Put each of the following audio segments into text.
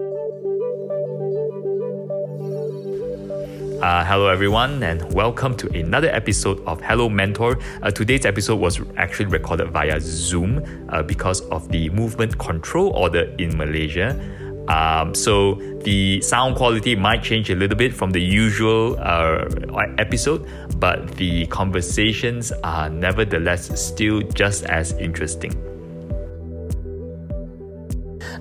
Uh, hello, everyone, and welcome to another episode of Hello Mentor. Uh, today's episode was actually recorded via Zoom uh, because of the movement control order in Malaysia. Um, so the sound quality might change a little bit from the usual uh, episode, but the conversations are nevertheless still just as interesting.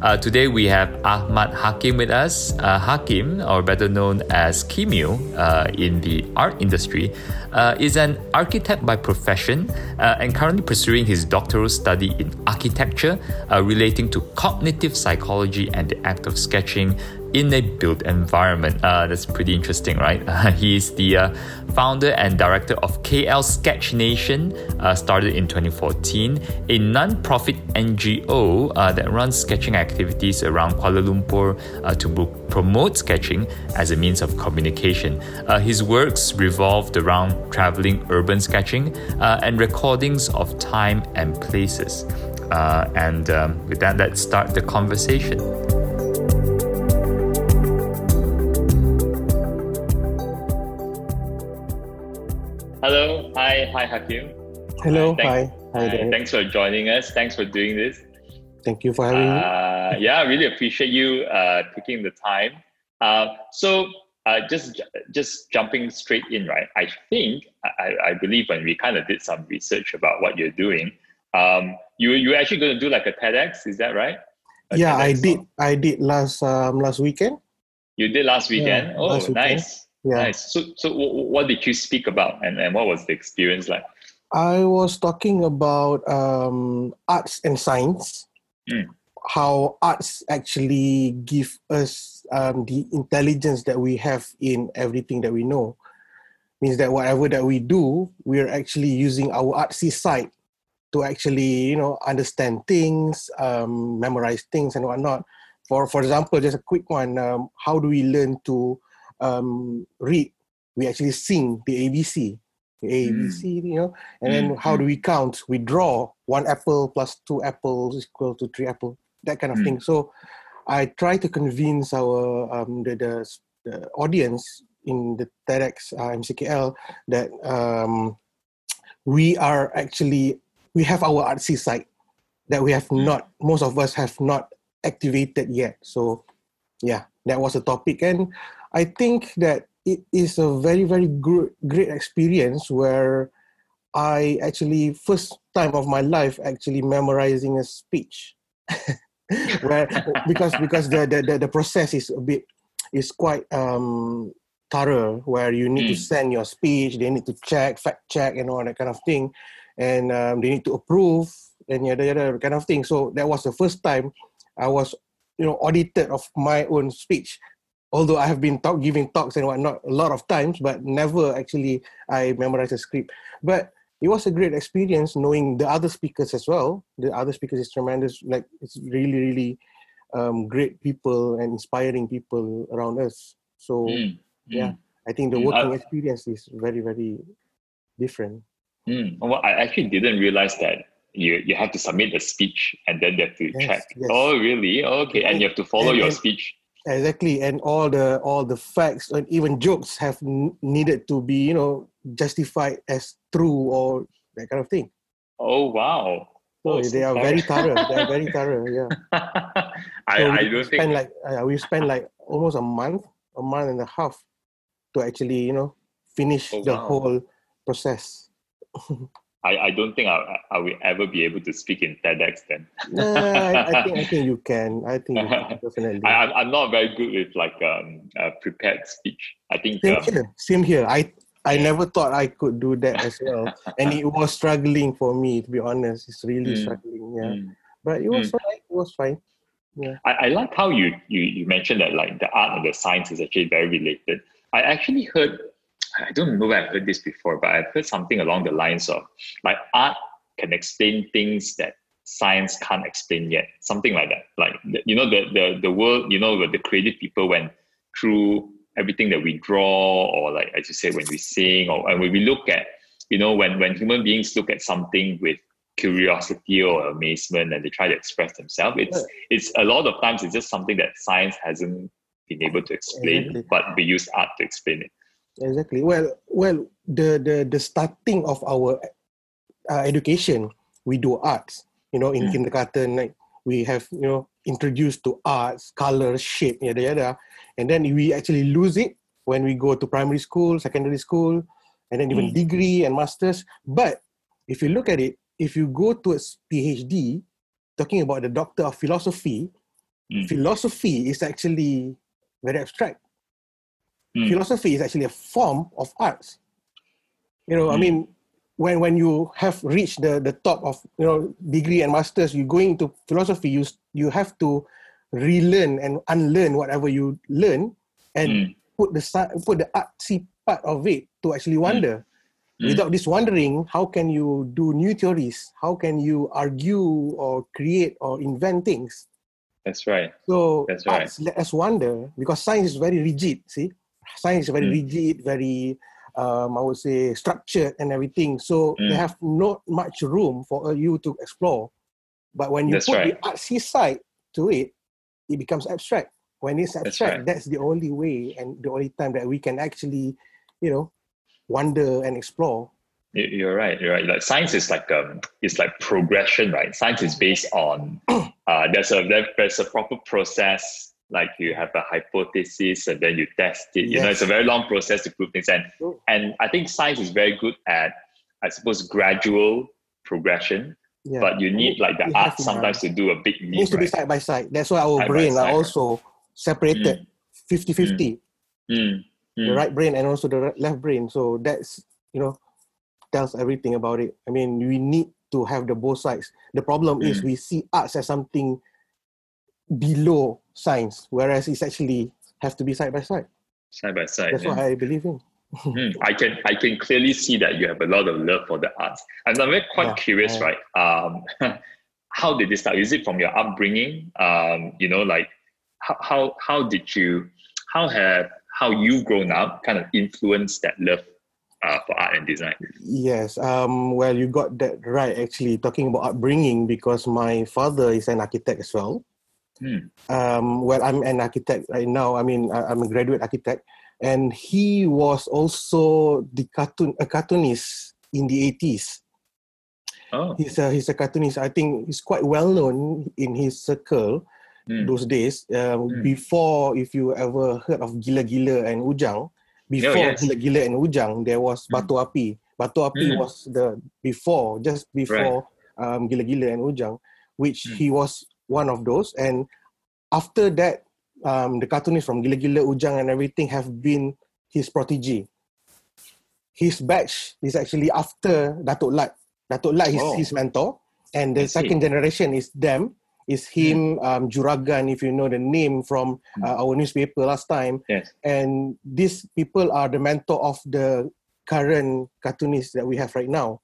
Uh, today we have Ahmad Hakim with us. Uh, Hakim, or better known as Kimio uh, in the art industry, uh, is an architect by profession uh, and currently pursuing his doctoral study in architecture uh, relating to cognitive psychology and the act of sketching in a built environment. Uh, that's pretty interesting, right? Uh, he's the uh, founder and director of KL Sketch Nation, uh, started in 2014, a non-profit NGO uh, that runs sketching activities around Kuala Lumpur uh, to promote sketching as a means of communication. his works revolved around traveling urban sketching and recordings of time and places. and um, with that, let's start the conversation. Hello, hi, hi Hakim. Hello, uh, hi. Hi, hi thanks for joining us. Thanks for doing this. Thank you for having uh, me. Yeah, I really appreciate you uh, taking the time. Uh, so, uh, just just jumping straight in, right? I think I, I believe when we kind of did some research about what you're doing, um, you you actually going to do like a TEDx, is that right? A yeah, TEDx I did. Song? I did last um, last weekend. You did last weekend. Yeah, oh, last weekend. nice. Yeah. Nice. So, so what did you speak about, and, and what was the experience like? I was talking about um, arts and science. Mm. How arts actually give us um, the intelligence that we have in everything that we know. Means that whatever that we do, we're actually using our artsy side to actually, you know, understand things, um, memorize things, and whatnot. For for example, just a quick one. Um, how do we learn to um, read, we actually sing the ABC, the ABC, mm. you know, and mm. then how do we count? We draw one apple plus two apples equal to three apple, that kind of mm. thing. So I try to convince our um, the, the, the audience in the TEDx uh, MCKL that um, we are actually we have our artsy side that we have mm. not most of us have not activated yet. So yeah, that was a topic and I think that it is a very very good great experience where I actually first time of my life actually memorizing a speech. Where because because the, the the process is a bit is quite um thorough where you need mm. to send your speech they need to check fact check and all that kind of thing. And um, they need to approve and yada yada kind of thing. So that was the first time I was you know audited of my own speech although I have been talk, giving talks and whatnot a lot of times, but never actually I memorized a script. But it was a great experience knowing the other speakers as well. The other speakers is tremendous. Like it's really, really um, great people and inspiring people around us. So mm, yeah, mm. I think the mm, working experience is very, very different. Mm. Well, I actually didn't realize that you you have to submit the speech and then they have to yes, check. Yes. Oh, really? Okay, and you have to follow and, your and, speech exactly and all the all the facts and even jokes have n- needed to be you know justified as true or that kind of thing. Oh wow. So oh, they are very thorough they are very thorough yeah. I, so I don't spend think... like uh, we spend like almost a month a month and a half to actually you know finish oh, the wow. whole process I, I don't think I, I will ever be able to speak in TEDx then. nah, I, I, think I think you can. I think can, definitely. I, I'm not very good with like um uh, prepared speech. I think same um, here. Same here. I I never thought I could do that as well, and it was struggling for me to be honest. It's really mm, struggling. Yeah, mm, but it was mm. fine. It was fine. Yeah. I, I like how you, you you mentioned that like the art and the science is actually very related. I actually heard I don't know where I've heard this before, but I've heard something along the lines of like art can explain things that science can't explain yet. Something like that. Like you know, the the the world, you know, the creative people went through everything that we draw, or like as you say, when we sing, or and when we look at, you know, when when human beings look at something with curiosity or amazement and they try to express themselves. It's it's a lot of times it's just something that science hasn't been able to explain, exactly. but we use art to explain it. Exactly. Well, well, the the the starting of our uh, education, we do arts. You know, in mm. kindergarten, like we have you know introduced to arts, color, shape, yada yada, and then we actually lose it when we go to primary school, secondary school, and then even mm. degree and masters. But if you look at it, if you go to a PhD, talking about the doctor of philosophy, mm. philosophy is actually very abstract. Mm. Philosophy is actually a form of arts. You know, mm. I mean, when when you have reached the the top of you know degree and masters, you go into philosophy. You you have to relearn and unlearn whatever you learn, and mm. put the put the artsy part of it to actually mm. wonder. Without this wondering, how can you do new theories? How can you argue or create or invent things? That's right. So That's right. arts let us wonder because science is very rigid. See, science is very mm. rigid, very um, I would say structured and everything. So mm. they have not much room for you to explore. But when you that's put right. the artsy side to it, it becomes abstract. When it's abstract, that's, right. that's the only way and the only time that we can actually, you know, wonder and explore. You're right. You're right. Like science is like um, it's like progression, right? Science is based on uh, there's a there's a proper process like you have a hypothesis and then you test it. You yes. know, it's a very long process to prove things. And and I think science is very good at, I suppose, gradual progression. Yeah. But you need like the art sometimes to do a big leap. It needs to be side by side. That's why our side brain are also separated 50 mm. 50. Mm. Mm. The mm. right brain and also the left brain. So that's, you know, tells everything about it. I mean, we need to have the both sides. The problem is mm. we see arts as something below science, whereas it's actually have to be side by side. Side by side. That's yeah. what I believe in. mm, I can I can clearly see that you have a lot of love for the arts, and I'm very quite yeah, curious, yeah. right? Um, how did this start? Is it from your upbringing? Um, you know, like how how how did you how have how you grown up kind of influenced that love uh, for art and design? Yes, um, well, you got that right. Actually, talking about upbringing, because my father is an architect as well. Hmm. Um, well, I'm an architect right now. I mean, I'm a graduate architect, and he was also the cartoon a cartoonist in the 80s. Oh. He's a he's a cartoonist. I think he's quite well known in his circle hmm. those days. Um, hmm. Before, if you ever heard of Gila Gila and Ujang, before oh, yes. Gila Gila and Ujang, there was hmm. Batu Api. Batu Api hmm. was the before, just before right. um, Gila Gila and Ujang, which he was one of those. And after that, um, the cartoonists from Gila Gila, Ujang, and everything have been his protege. His batch is actually after Datuk Lat. Datuk Lat is oh. his mentor, and the second generation is them. Is him, mm. um, Juragan, if you know the name from hmm. uh, our newspaper last time. Yes. And these people are the mentor of the current cartoonists that we have right now.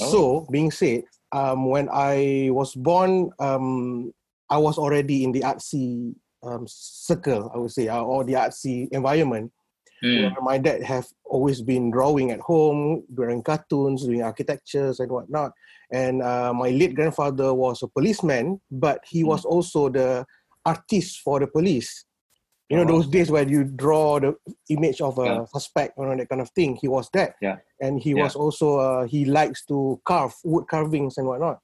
Oh. So, being said, um, when I was born, um, I was already in the artsy um, circle, I would say, uh, or the artsy environment. Mm. my dad have always been drawing at home, drawing cartoons, doing architectures and whatnot. And uh, my late grandfather was a policeman, but he mm. was also the artist for the police you know those days where you draw the image of a yeah. suspect you know that kind of thing he was that yeah and he yeah. was also uh, he likes to carve wood carvings and whatnot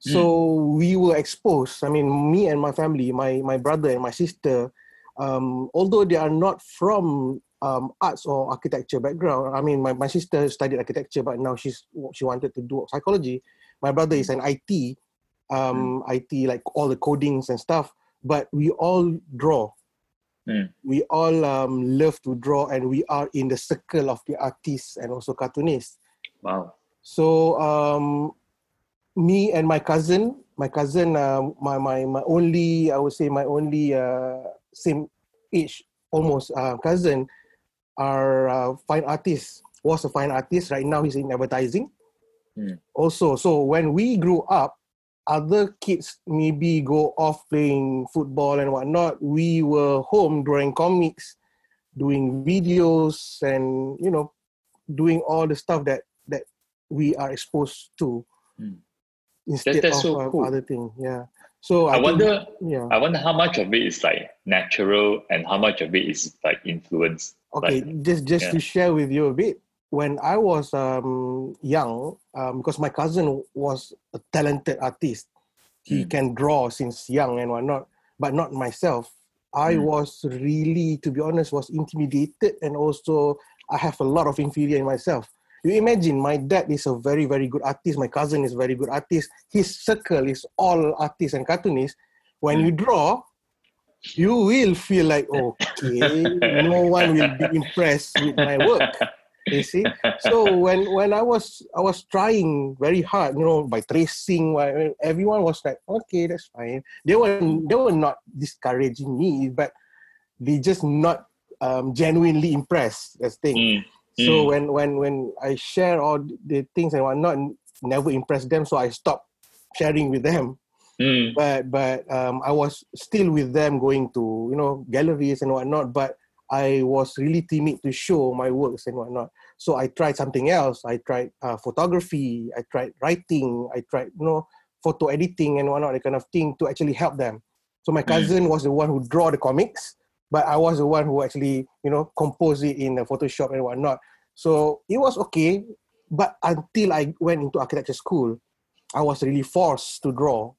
so mm. we were exposed i mean me and my family my my brother and my sister um, although they are not from um, arts or architecture background i mean my, my sister studied architecture but now she's she wanted to do psychology my brother is an it um, mm. it like all the codings and stuff but we all draw Mm. We all um, love to draw, and we are in the circle of the artists and also cartoonists. Wow! So um, me and my cousin, my cousin, uh, my my my only, I would say my only uh, same age, almost uh, cousin, are uh, fine artists. Was a fine artist. Right now, he's in advertising. Mm. Also, so when we grew up, other kids maybe go off playing football and whatnot. We were home drawing comics, doing videos, and you know, doing all the stuff that that we are exposed to. Mm. instead that, of so cool. other thing. Yeah. So I, I, think- wonder yeah. I wonder how much of it is like natural and how much of it is like influence. Okay, Like, just just yeah. to share with you a bit. When I was um, young, um, because my cousin was a talented artist, he Mm. can draw since young and whatnot, but not myself. I Mm. was really, to be honest, was intimidated and also I have a lot of inferior in myself. You imagine, my dad is a very, very good artist. My cousin is a very good artist. His circle is all artists and cartoonists. When Mm. you draw, you will feel like, okay, no one will be impressed with my work. You see? So when when I was I was trying very hard, you know, by tracing, why- everyone was like, okay, that's fine. They were they were not discouraging me, but they just not um, genuinely impressed. That's thing. Mm, So Mm. when when when I share all the things and whatnot, never impress them. So I stopped sharing with them. mm, But but um, I was still with them, going to you know galleries and whatnot. But I was really timid to show my works and whatnot. So I tried something else. I tried uh, photography. I tried writing. I tried you know photo editing and whatnot, that kind of thing to actually help them. So my Mm. cousin was the one who draw the comics, but I was the one who actually you know compose it in the Photoshop and whatnot. So it was okay, but until I went into architecture school, I was really forced to draw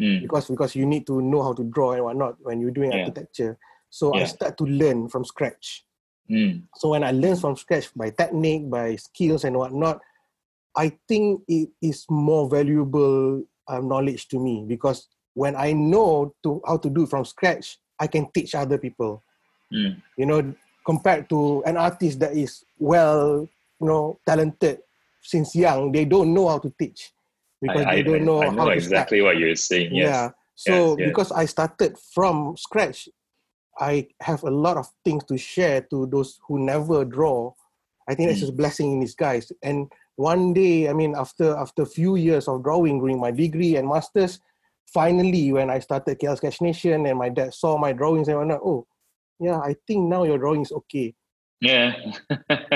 mm. because because you need to know how to draw and whatnot when you're doing Yeah. architecture. So I start to learn from scratch. Mm. So when I learn from scratch by technique, by skills and whatnot, I think it is more valuable um, knowledge to me because when I know to how to do it from scratch, I can teach other people. Mm. You know, compared to an artist that is well, you know, talented since young, they don't know how to teach because I, they don't I, know how know to start. exactly what you're saying. Yes. Yeah. So Yes, yes. because I started from scratch, I have a lot of things to share to those who never draw. I think that's Mm. just blessing in disguise. And one day, I mean, after after a few years of drawing during my degree and masters, finally when I started KL Sketch Nation and my dad saw my drawings and whatnot, oh, yeah, I think now your drawing is okay. Yeah.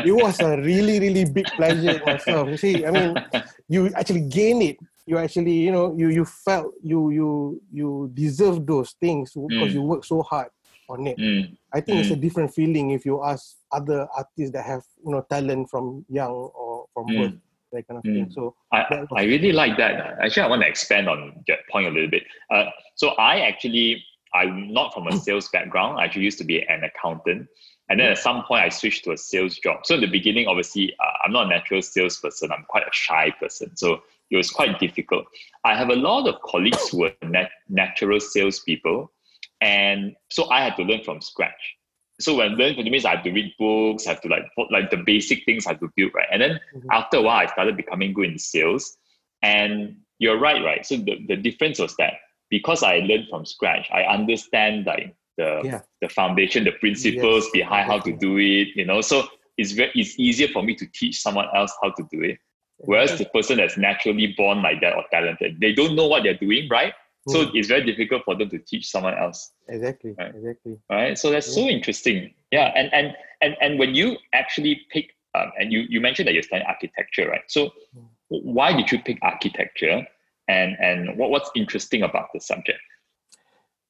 It was a really, really big pleasure myself. You see, I mean, you actually gain it you actually you know you you felt you you you deserve those things because Mm. you work so hard on it Mm. i think it's a different feeling if you ask other artists that have you know talent from young or from Mm. birth that kind of thing Mm. so I, I really like that. Actually, I want to expand on that point a little bit. Uh, so I actually, I'm not from a sales background. I actually used to be an accountant. And then at some point, I switched to a sales job. So in the beginning, obviously, uh, I'm not a natural salesperson. I'm quite a shy person. So it was quite difficult. I have a lot of colleagues who are nat- natural salespeople. And so I had to learn from scratch. So when learn from the means I have to read books, I have to like like the basic things I have to build, right? And then Mhm. after a while, I started becoming good in sales. And you're right, right? So the, the difference was that because I learned from scratch, I understand like the Yeah. the foundation, the principles Yes, behind how to do it, you know. So it's very it's easier for me to teach someone else how to do it. Whereas the person that's naturally born like that or talented, they don't know what they're doing, right? So Mm, it's very difficult for them to teach someone else. Exactly Right. exactly. Right? So that's so interesting. Yeah and and and and when you actually pick um, and you you mentioned that you're studying architecture right? So Mm. why did you pick architecture? And and what, what's interesting about the subject?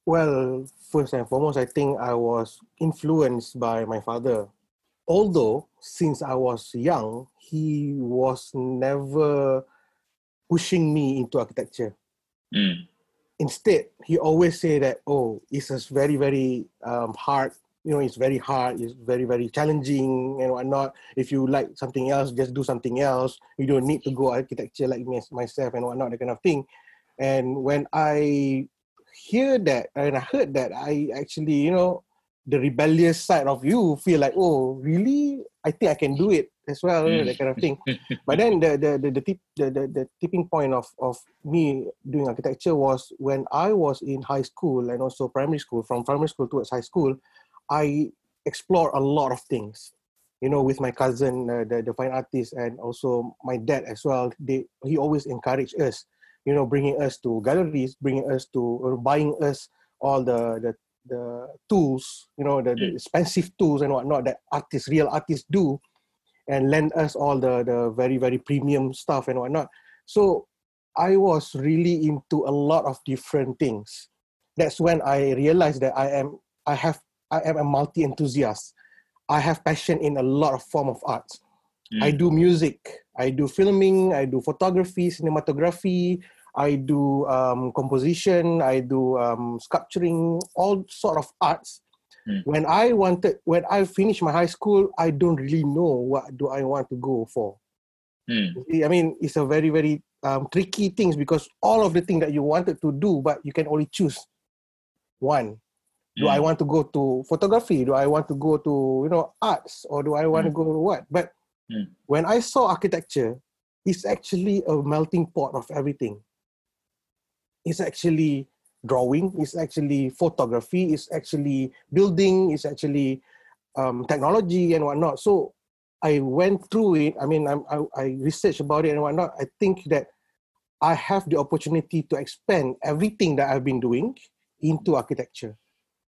Well, first and foremost, I think I was influenced by my father. Although, since I was young, he was never pushing me into architecture. mm, Instead, he always say that, oh, it's just very, very um, hard. You know, it's very hard. It's very, very challenging and whatnot. If you like something else, just do something else. You don't need to go architecture like me, myself and whatnot, that kind of thing. And when I hear that and I heard that, I actually, you know, the rebellious side of you feel like, oh, really? I think I can do it as well, know, that kind of thing. but then the the the the, tip, the the the tipping point of of me doing architecture was when I was in high school and also primary school. From primary school towards high school, I explored a lot of things. You know, with my cousin, uh, the the fine artist, and also my dad as well. They he always encouraged us. You know, bringing us to galleries, bringing us to or buying us all the the the tools, you know, the, the Mm. expensive tools and whatnot that artists, real artists do, and lend us all the the very very premium stuff and whatnot. So I was really into a lot of different things. That's when I realized that I am I have I am a multi enthusiast. I have passion in a lot of form of arts. Mm. I do music, I do filming, I do photography, cinematography, I do um, composition, I do um, sculpturing, all sort of arts. Mm. When I wanted, when I finished my high school, I don't really know what do I want to go for. Mm. I mean, it's a very, very um, tricky things because all of the things that you wanted to do, but you can only choose one. Do mm. I want to go to photography? Do I want to go to you know arts, or do I want mm. to go to what? But mm. when I saw architecture, it's actually a melting pot of everything. It's actually drawing. It's actually photography. It's actually building. It's actually um, technology and whatnot. So I went through it. I mean, I'm, I, I researched about it and whatnot. I think that I have the opportunity to expand everything that I've been doing into architecture.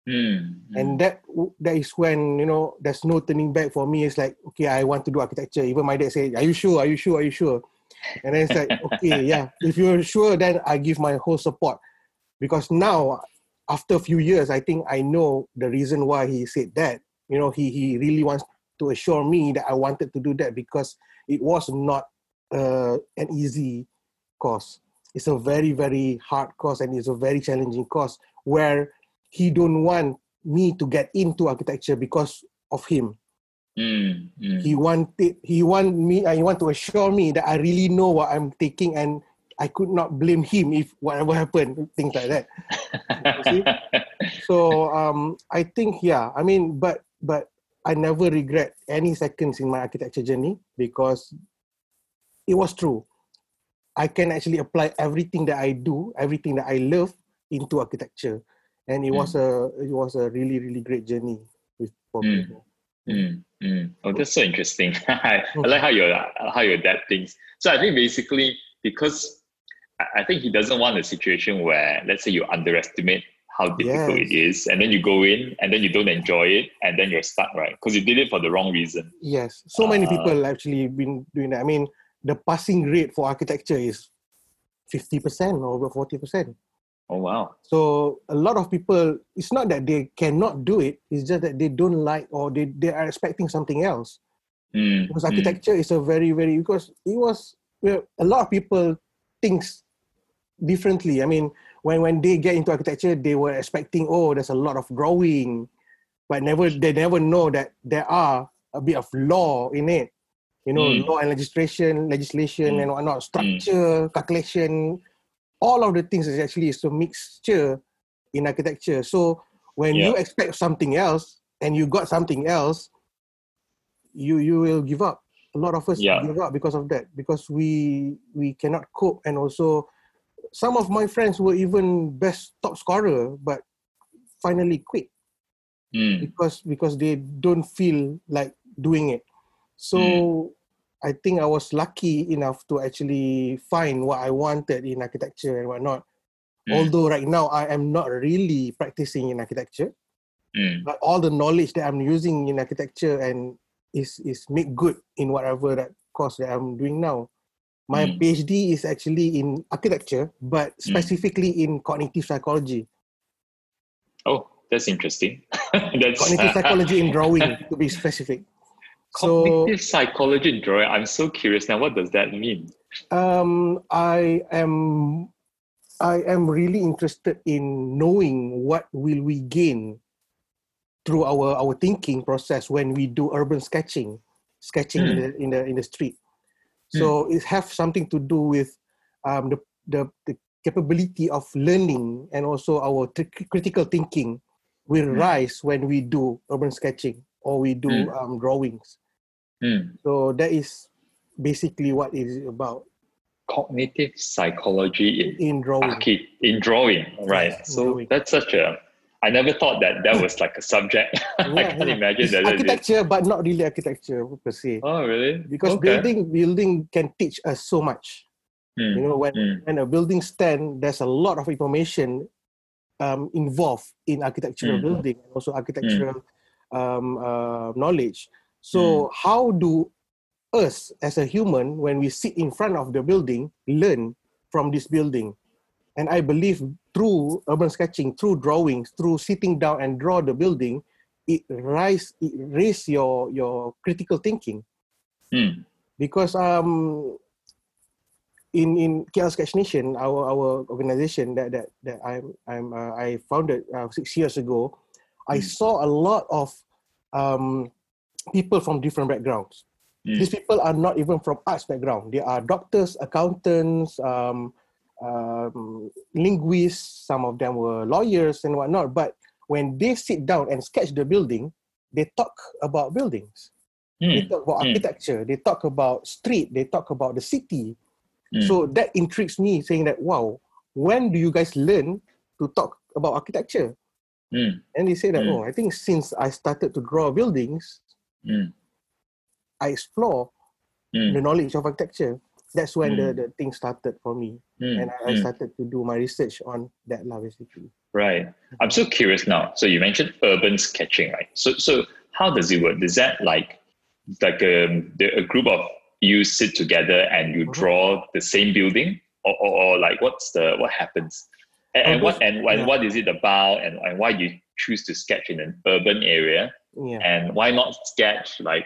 Mm, And that that is when you know there's no turning back for me. It's like okay, I want to do architecture. Even my dad said, "Are you sure? Are you sure? Are you sure?" And then it's like okay, yeah. If you're sure, then I give my whole support. Because now, after a few years, I think I know the reason why he said that. You know, he he really wants to assure me that I wanted to do that because it was not uh, an easy course. It's a very, very hard course and it's a very challenging course where he don't want me to get into architecture because of him. Mm, mm. He wanted he want me I want to assure me that I really know what I'm taking and I could not blame him if whatever happened, things like that. so um, I think yeah, I mean, but but I never regret any seconds in my architecture journey because it was true. I can actually apply everything that I do, everything that I love into architecture, and it mm. was a it was a really really great journey with for mm. me. Mm. Mm. Oh, that's so interesting. I, I like how your how your dad thinks. So I think basically because I think he doesn't want a situation where let's say you underestimate how difficult yes. it is and then you go in and then you don't enjoy it and then you're stuck right because you did it for the wrong reason yes so many uh, people actually been doing that i mean the passing rate for architecture is 50% or over 40% oh wow so a lot of people it's not that they cannot do it it's just that they don't like or they, they are expecting something else mm, because mm. architecture mm. is a very very because it was well, a lot of people thinks differently i mean when when they get into architecture, they were expecting, oh, there's a lot of drawing, but never they never know that there are a bit of law in it. You know, mm. law and legislation, legislation mm. and whatnot, structure, mm. calculation, all of the things is actually is a mixture in architecture. So when yeah. you expect something else and you got something else, you you will give up. A lot of us yeah. give up because of that because we we cannot cope and also some of my friends were even best top scorer, but finally quit mm. because because they don't feel like doing it. So mm. I think I was lucky enough to actually find what I wanted in architecture and whatnot. Mm. Although right now I am not really practicing in architecture, hmm. but all the knowledge that I'm using in architecture and is is make good in whatever that course that I'm doing now. My mm. PhD is actually in architecture, but hmm. specifically mm. in cognitive psychology. Oh, that's interesting. that's cognitive psychology in drawing, to be specific. Cognitive so, psychology in drawing. I'm so curious now. What does that mean? Um, I am, I am really interested in knowing what will we gain through our our thinking process when we do urban sketching, sketching mm. in the in the in the street. So mm. it has something to do with um, the, the, the capability of learning and also our t- critical thinking will mm. rise when we do urban sketching or we do mm. um, drawings. Hmm. So that is basically what it is about. Cognitive psychology in, in drawing. Archi- in drawing, right? Yes, so drawing. that's such a I never thought that that was like a subject. Yeah, I can't yeah. imagine it's that. Architecture, but not really architecture per se. Oh, really? Because okay. building building can teach us so much. Mm. You know, when mm. when a building stand, there's a lot of information um, involved in architectural mm. building and also architectural hmm. um, uh, knowledge. So, hmm. how do us as a human, when we sit in front of the building, learn from this building. And I believe through urban sketching, through drawings, through sitting down and draw the building, it rise it raise your your critical thinking. Mm. Because um in in KL Sketch Nation, our our organization that that that I'm I'm uh, I founded uh, six years ago, mm. I hmm. saw a lot of um, people from different backgrounds. Mm. These people are not even from arts background. They are doctors, accountants, um, um, linguists. Some of them were lawyers and whatnot. But when they sit down and sketch the building, they talk about buildings. Mm. They talk about mm. architecture. They talk about street. They talk about the city. Mm. So that intrigues me, saying that wow, when do you guys learn to talk about architecture? Mm. And they say that, mm. oh, I think since I started to draw buildings. I explore the knowledge of architecture. That's when the, mm. the thing started for me. Mm. And I, I started to do my research on that lah, basically. Right. I'm so curious now. So you mentioned urban sketching, right? So so how does it work? Is that like like a, um, a group of you sit together and you mm-hmm. draw the same building? Or, or, or like what's the what happens? and, and what and, and yeah. what is it about and, and why you choose to sketch in an urban area yeah. and why not sketch like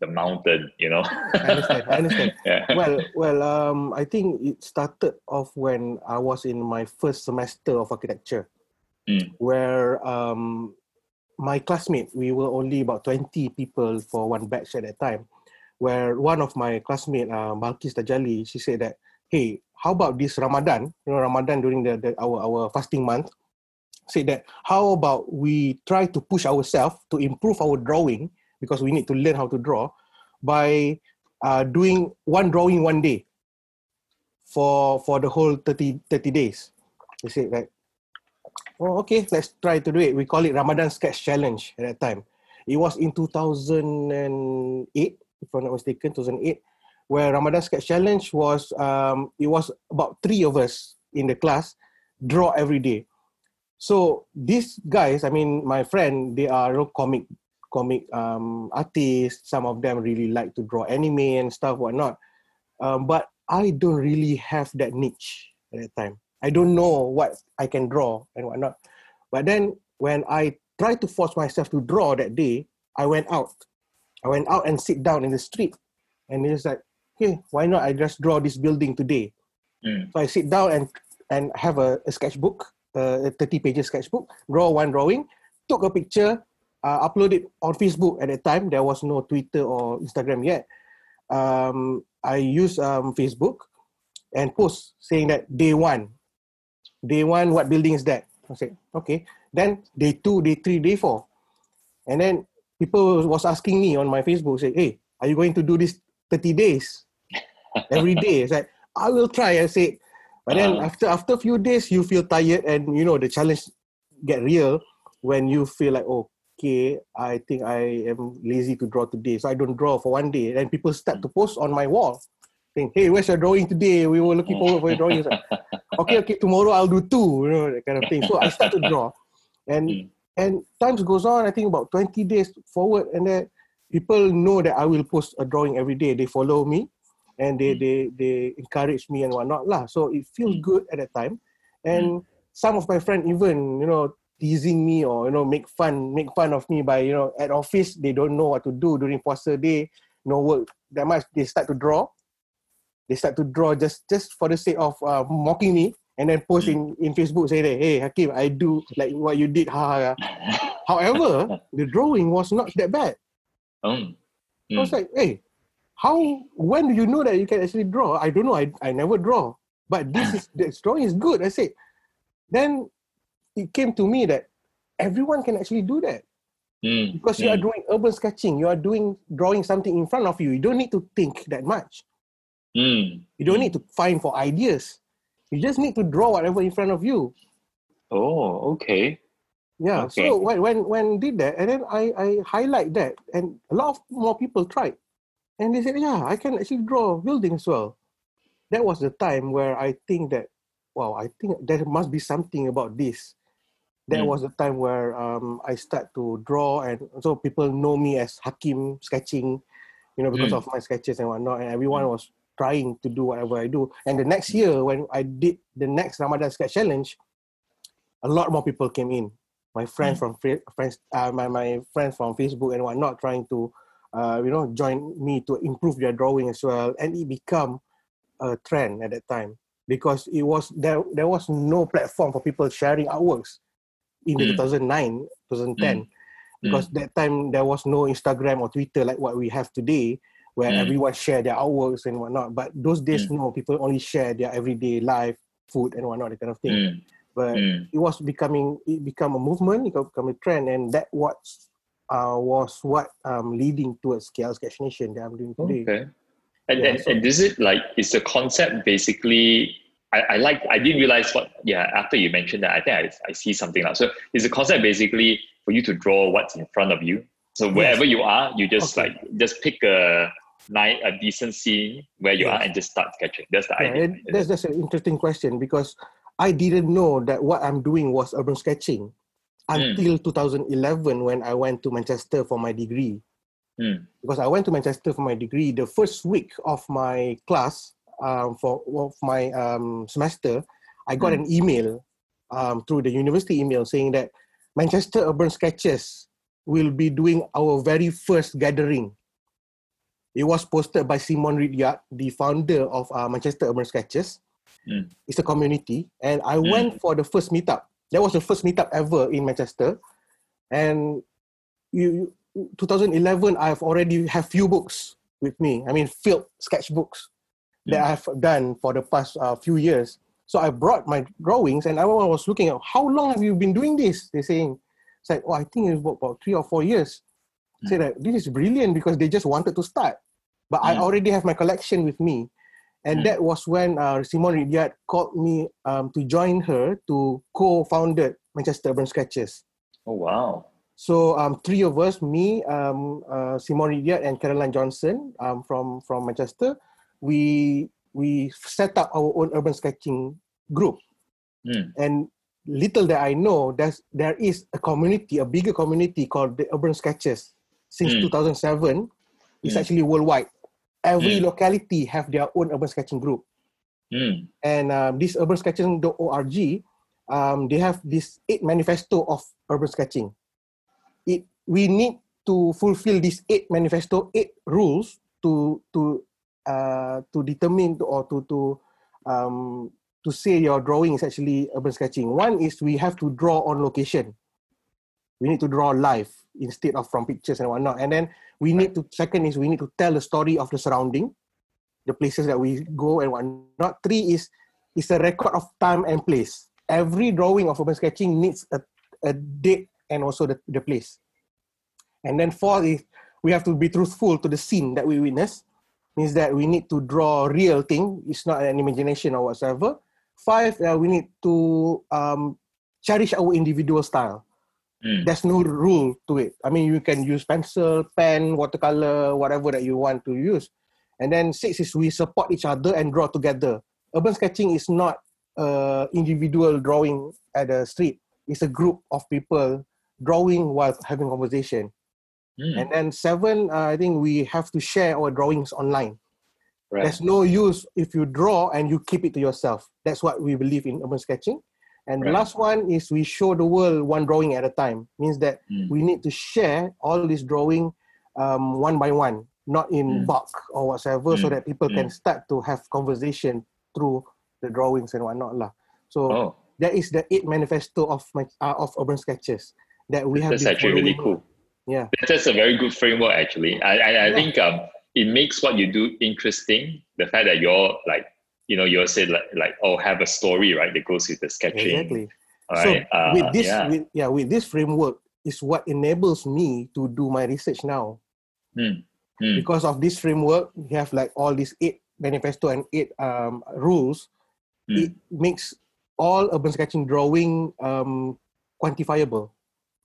the mountain you know i understand i understand yeah. well well um i think it started off when i was in my first semester of architecture mm. where um my classmate we were only about 20 people for one batch at that time where one of my classmate uh, Balkis Tajali she said that hey how about this Ramadan, you know, Ramadan during the, the our our fasting month, say that how about we try to push ourselves to improve our drawing because we need to learn how to draw by uh, doing one drawing one day for for the whole 30, 30 days. They say like, oh okay, let's try to do it. We call it Ramadan Sketch Challenge at that time. It was in 2008, if I'm not mistaken, 2008 where Ramadan Sketch Challenge was um, it was about three of us in the class draw every day. So these guys, I mean, my friend, they are know, comic comic um, artists. Some of them really like to draw anime and stuff, whatnot. Um, but I don't really have that niche at that time. I don't know what I can draw and whatnot. But then when I tried to force myself to draw that day, I went out. I went out and sit down in the street, and it's like, hey, why not I just draw this building today? Mm. So I sit down and and have a, a sketchbook, uh, a 30 pages sketchbook, draw one drawing, took a picture, uh, upload it on Facebook at that time. There was no Twitter or Instagram yet. Um, I used um, Facebook and post saying that day one, day one, what building is that? I said, okay. Then day two, day three, day four. And then people was asking me on my Facebook, say, hey, are you going to do this 30 days? every day. It's like I will try. I say, but then uh, after after a few days, you feel tired, and you know the challenge get real when you feel like okay, I think I am lazy to draw today, so I don't draw for one day. And people start to post on my wall, saying, "Hey, where's your drawing today? We were looking forward for your drawing." Okay, okay, tomorrow I'll do two, you know that kind of thing. So I start to draw, and mm. and times goes on. I think about twenty days forward, and then people know that I will post a drawing every day. They follow me, and they mm. they they encourage me and whatnot lah. So it feels mm. good at that time, and mm. some of my friends even you know teasing me or you know make fun make fun of me by you know at office they don't know what to do during puasa day no work. That much they start to draw. They start to draw just just for the sake of uh, mocking me and then post in, in Facebook say that hey Hakim I do like what you did. Ha, ha. however the drawing was not that bad. Um, mm. I was like hey how when do you know that you can actually draw? I don't know. I, I never draw. But this is the drawing is good. I said then it came to me that everyone can actually do that mm. because you mm. are doing urban sketching you are doing drawing something in front of you you don't need to think that much mm. you don't need to find for ideas you just need to draw whatever in front of you oh okay yeah okay. so when when when did that and then i i highlight that and a lot of more people tried and they said, yeah, I can actually draw buildings well. That was the time where I think that, wow, I think there must be something about this. That mm. was the time where um, I start to draw, and so people know me as Hakim sketching, you know, because mm. of my sketches and whatnot. And everyone mm. was trying to do whatever I do. And the next year, when I did the next Ramadan Sketch Challenge, a lot more people came in. My friends mm. from friends, uh, my my friends from Facebook and whatnot, trying to, uh, you know, join me to improve their drawing as well, and it become a trend at that time because it was there. There was no platform for people sharing artworks in mm. 2009, 2010. Mm because mm. that time there was no Instagram or Twitter like what we have today, where everyone share their artworks and whatnot. But those days, no, people only share their everyday life, food and whatnot, that kind of thing. But it was becoming, it become a movement, it become a trend, and that what uh, was what um, leading towards KL Sketch Nation that I'm doing today. Okay. And, yeah, and, so, and is it like, is the concept basically I, I like I didn't realize what yeah after you mentioned that I think I, I see something now. So it's a concept basically for you to draw what's in front of you. So wherever yes. you are, you just okay. like just pick a nice a decent scene where you yes. are and just start sketching. That's the yeah, idea. That's that's an interesting question because I didn't know that what I'm doing was urban sketching until mm. 2011 when I went to Manchester for my degree. Mm. Because I went to Manchester for my degree, the first week of my class um, for of my um, semester, I got mm. an email um, through the university email saying that Manchester Urban Sketchers will be doing our very first gathering. It was posted by Simone Ridyard, the founder of uh, Manchester Urban Sketchers. Mm. It's a community, and I mm. went for the first meetup. That was the first meetup ever in Manchester, and you, 2011. I've already have few books with me. I mean, filled sketchbooks mm. that I've done for the past uh, few years. So I brought my drawings and I was looking at how long have you been doing this? They're saying, it's like, oh, I think it's about three or four years. Mm. Say that this is brilliant because they just wanted to start. But mm. I already have my collection with me. And mm. that was when uh, Simone Ridyard called me um, to join her to co-founded Manchester Urban Sketchers. Oh, wow. So um, three of us, me, um, uh, Simone Ridyard and Caroline Johnson um, from, from Manchester, we we set up our own urban sketching group. Mm. And little that I know, there's, there is a community, a bigger community called the Urban Sketchers. Since mm. 2007, it's mm. actually worldwide. Every hmm. locality have their own urban sketching group. Hmm. And um, this urbansketchers.org, um, they have this eight manifesto of urban sketching. It, we need to fulfill these eight manifesto, eight rules to, to uh, to determine or to to um, to say your drawing is actually urban sketching. One is we have to draw on location. We need to draw live instead of from pictures and whatnot. And then we need to second is we need to tell the story of the surrounding, the places that we go and whatnot. Three is is a record of time and place. Every drawing of urban sketching needs a, a date and also the, the place. And then four is we have to be truthful to the scene that we witness means that we need to draw real thing. It's not an imagination or whatsoever. Five, uh, we need to um, cherish our individual style. Mm. There's no rule to it. I mean, you can use pencil, pen, watercolor, whatever that you want to use. And then six is we support each other and draw together. Urban sketching is not uh, individual drawing at the street. It's a group of people drawing while having conversation. Mm. And then seven, uh, I think we have to share our drawings online. Right. There's no use if you draw and you keep it to yourself. That's what we believe in urban sketching. And right. the last one is we show the world one drawing at a time. Means that mm. we need to share all this drawing um, one by one, not in mm. bulk or whatsoever, mm. so that people can mm. start to have conversation through the drawings and whatnot lah. So oh. that is the eight manifesto of my, uh, of urban sketches that we have. That's actually really cool yeah that's a very good framework actually i i, I yeah. think um it makes what you do interesting the fact that you're like you know you said like like oh have a story right that goes with the sketching exactly so uh, with this yeah. With, yeah with this framework is what enables me to do my research now mm. Mm. because of this framework we have like all these eight manifesto and eight um, rules mm. it makes all urban sketching drawing um, quantifiable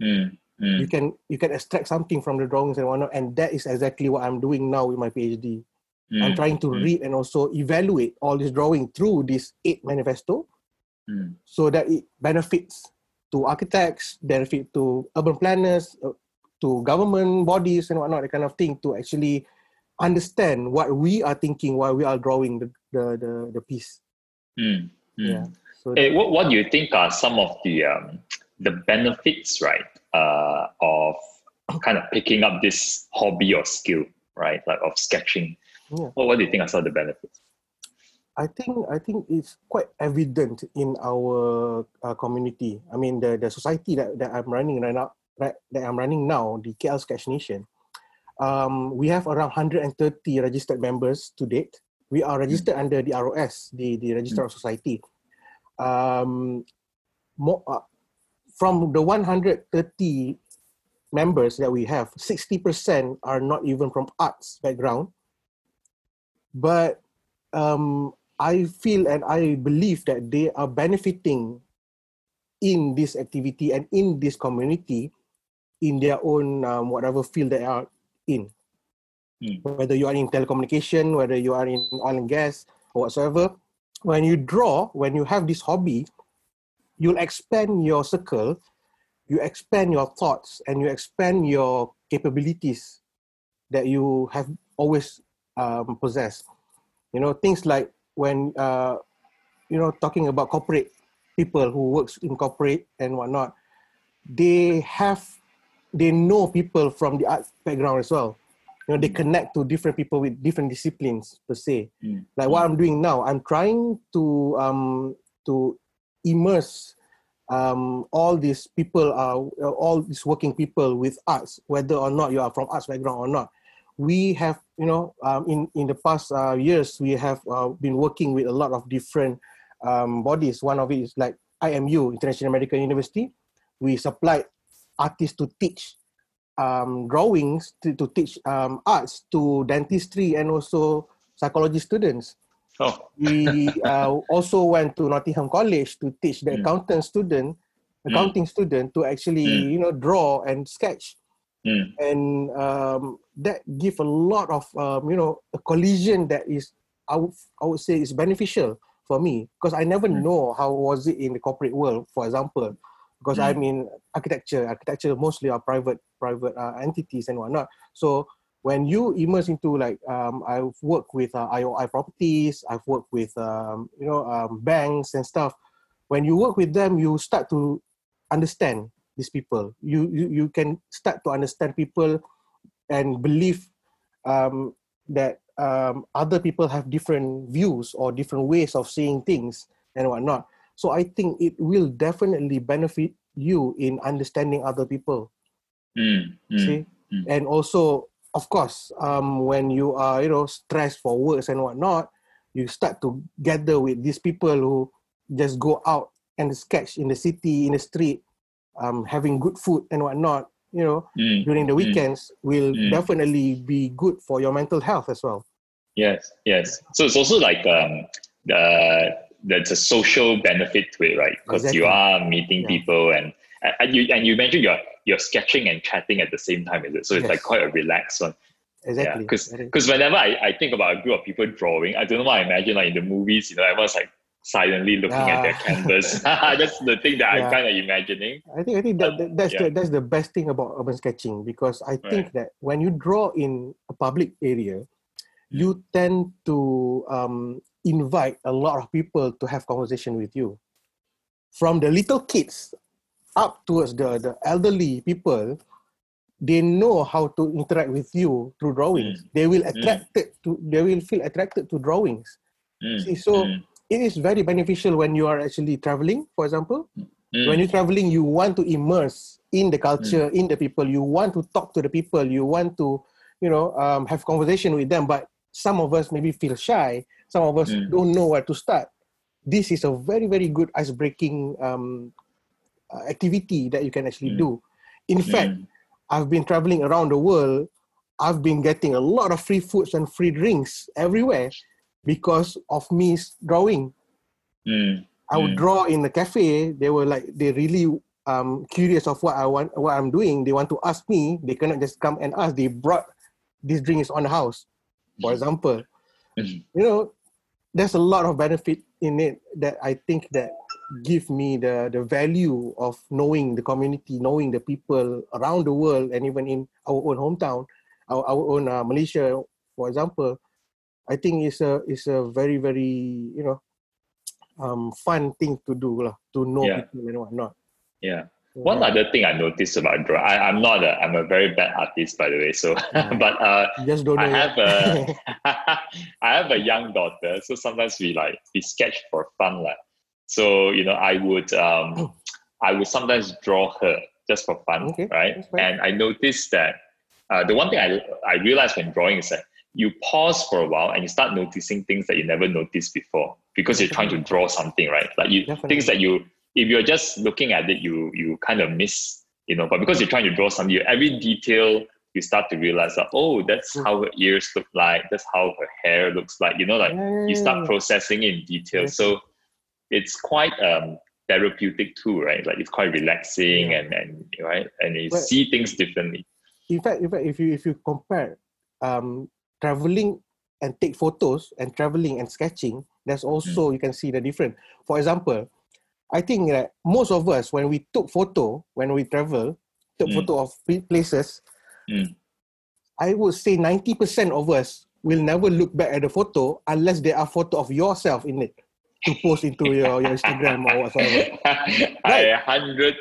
mm. Mm. You can you can extract something from the drawings and whatnot, and that is exactly what I'm doing now with my PhD. Mm. I'm trying to mm. read and also evaluate all this drawing through this eight manifesto, mm. so that it benefits to architects, benefit to urban planners, uh, to government bodies and whatnot, that kind of thing, to actually understand what we are thinking while we are drawing the the the, the piece. Mm, mm. Yeah. So hey, what what do you think are some of the um, the benefits, right, uh, of kind of picking up this hobby or skill, right, like of sketching? Yeah. What what do you think are some of the benefits? I think I think it's quite evident in our uh, community. I mean, the the society that, that I'm running right now, right, that I'm running now, the KL Sketch Nation. Um, we have around 130 registered members to date. We are registered mm. under the ROS, the the Register mm. of Society. Um, more, uh, from the 130 members that we have, 60% are not even from arts background. But um, I feel and I believe that they are benefiting in this activity and in this community in their own um, whatever field they are in. Mm. Whether you are in telecommunication, whether you are in oil and gas or whatsoever, when you draw, when you have this hobby, you'll expand your circle, you expand your thoughts, and you expand your capabilities that you have always um, possessed. You know, things like when uh, you know talking about corporate people who works in corporate and whatnot, they have they know people from the art background as well. You know, they connect to different people with different disciplines per se. Mm. Like what I'm doing now, I'm trying to um, to immerse um, all these people, are all these working people with arts, whether or not you are from arts background or not we have, you know, um, in in the past uh, years, we have uh, been working with a lot of different um, bodies. One of it is like IMU, International American University. We supply artists to teach um, drawings, to, to teach um, arts to dentistry and also psychology students. Oh. we uh, also went to Nottingham College to teach the mm. accountant student, hmm. accounting mm. student to actually, mm. you know, draw and sketch. And um, that give a lot of um, you know a collision that is I would, I would say is beneficial for me because I never know how was it in the corporate world for example because. I'm in architecture architecture mostly are private private uh, entities and whatnot so when you immerse into like um, I've worked with uh, IOI properties I've worked with um, you know um, banks and stuff when you work with them you start to understand these people you you, you can start to understand people and believe um, that um, other people have different views or different ways of seeing things and whatnot. So I think it will definitely benefit you in understanding other people. Mm, mm, See, mm. and also, of course, um, when you are you know stressed for works and whatnot, you start to gather with these people who just go out and sketch in the city, in the street, um, having good food and whatnot you know, mm. during the mm. weekends mm. will mm. definitely be good for your mental health as well. Yes, yes. So it's also like um, the there's a social benefit to it, right? Because exactly. you are meeting yeah. people and and you and you mentioned you're you're sketching and chatting at the same time, is it? So it's yes. like quite a relaxed one. Exactly. Because yeah, because whenever I, I think about a group of people drawing, I don't know why I imagine like in the movies, you know, everyone's like silently looking at their canvas. that's the thing that yeah. I'm kind of imagining. I think I think that, that that's yeah. the that's the best thing about urban sketching because I think right. that when you draw in a public area, you tend to um, invite a lot of people to have conversation with you. From the little kids up towards the, the elderly people, they know how to interact with you through drawings. Mm. They will mm. attracted mm. to they will feel attracted to drawings. Mm. See, so mm it is very beneficial when you are actually traveling, for example. Mm. When you're traveling, you want to immerse in the culture, in the people. You want to talk to the people. You want to, you know, um, have conversation with them. But some of us maybe feel shy. Some of us don't know where to start. This is a very, very good ice-breaking um, uh, activity that you can actually mm. do. In mm. fact, I've been traveling around the world. I've been getting a lot of free foods and free drinks everywhere because of me drawing. Mm. I would draw in the cafe. They were like they really um curious of what I want, what I'm doing. They want to ask me. They cannot just come and ask. They brought this drink is on the house, for example. You know, there's a lot of benefit in it that I think that give me the the value of knowing the community, knowing the people around the world, and even in our own hometown, our, our own uh, Malaysia For example, I think it's a it's a very very you know um fun thing to do lah to know Yeah. people and whatnot. Yeah. One other thing I noticed about drawing, I, I'm not a, I'm a very bad artist by the way. So, Yeah. but uh, You just don't know. I have a, I have a young daughter, so sometimes we like we sketch for fun, like. So you know, I would um, I would sometimes draw her just for fun, Okay, right? And I noticed that uh, the one thing I I realized when drawing is that you pause for a while and you start noticing things that you never noticed before because you're trying to draw something, right? Like you Definitely. things that you if you're just looking at it, you you kind of miss, you know. But because you're trying to draw something, you, every detail you start to realize that oh, that's Mm. how her ears look like, that's how her hair looks like, you know, like yeah, you start processing in detail. Yes. So it's quite um therapeutic too, right? Like it's quite relaxing Yeah. and and right, and you But- see things differently. in fact, in fact, if you if you compare um, traveling and take photos and traveling and sketching, there's also Hmm. you can see the difference. For example, I think that most of us when we took photo when we travel, took Mm. photo of places, Mm. I would say ninety percent of us will never look back at the photo unless there are photo of yourself in it to post into your, your Instagram or whatsoever. I hundred,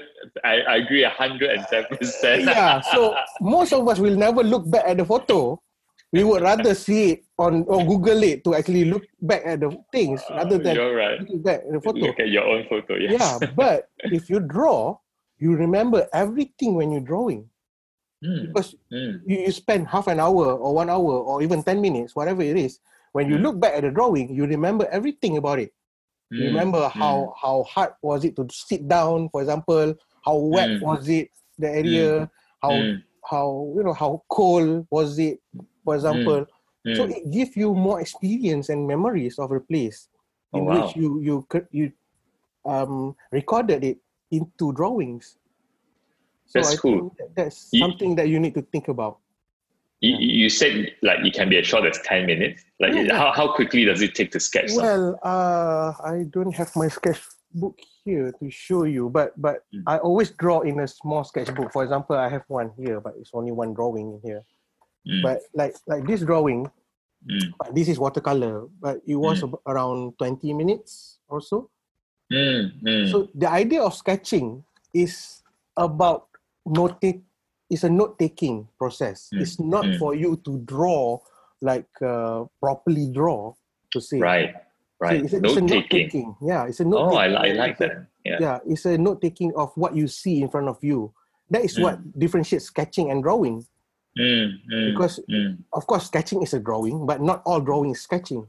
I, I agree, hundred and ten percent. yeah, so most of us will never look back at the photo. We would rather see it on or Google it to actually look back at the things rather than you're right. look back at the photo. Look at your own photo. Yes. Yeah, but if you draw, you remember everything when you're drawing Mm, because mm, you, you spend half an hour or one hour or even 10 minutes, whatever it is. When you Mm. look back at the drawing, you remember everything about it. You mm, remember how how hard was it to sit down, for example, how wet Mm. was it, the area, how mm, how you know how cold was it for example? Mm, so it gives you more experience and memories of a place Oh, in wow. which you you could you um recorded it into drawings. So That's I cool. that that's Ye- something that you need to think about You, you said like it can be as short as ten minutes. Like Yeah, how, how quickly does it take to sketch? well uh i don't have my sketchbook here to show you but but Mm. i always draw in a small sketchbook. For example i have one here but it's only one drawing in here. Mm, but like like this drawing mm, this is watercolor but it was ab- around 20 minutes or so. Mm, mm, so the idea of sketching is about noting it's a note taking process Mm, it's not mm. for you to draw like uh, properly draw to say right, So right. it's a, it's a Note taking. yeah it's a note Oh, I, I like that. Yeah. yeah it's a note taking of what you see in front of you that is Mm. what differentiates sketching and drawing Mm, mm, because mm, of course sketching is a drawing but not all drawing is sketching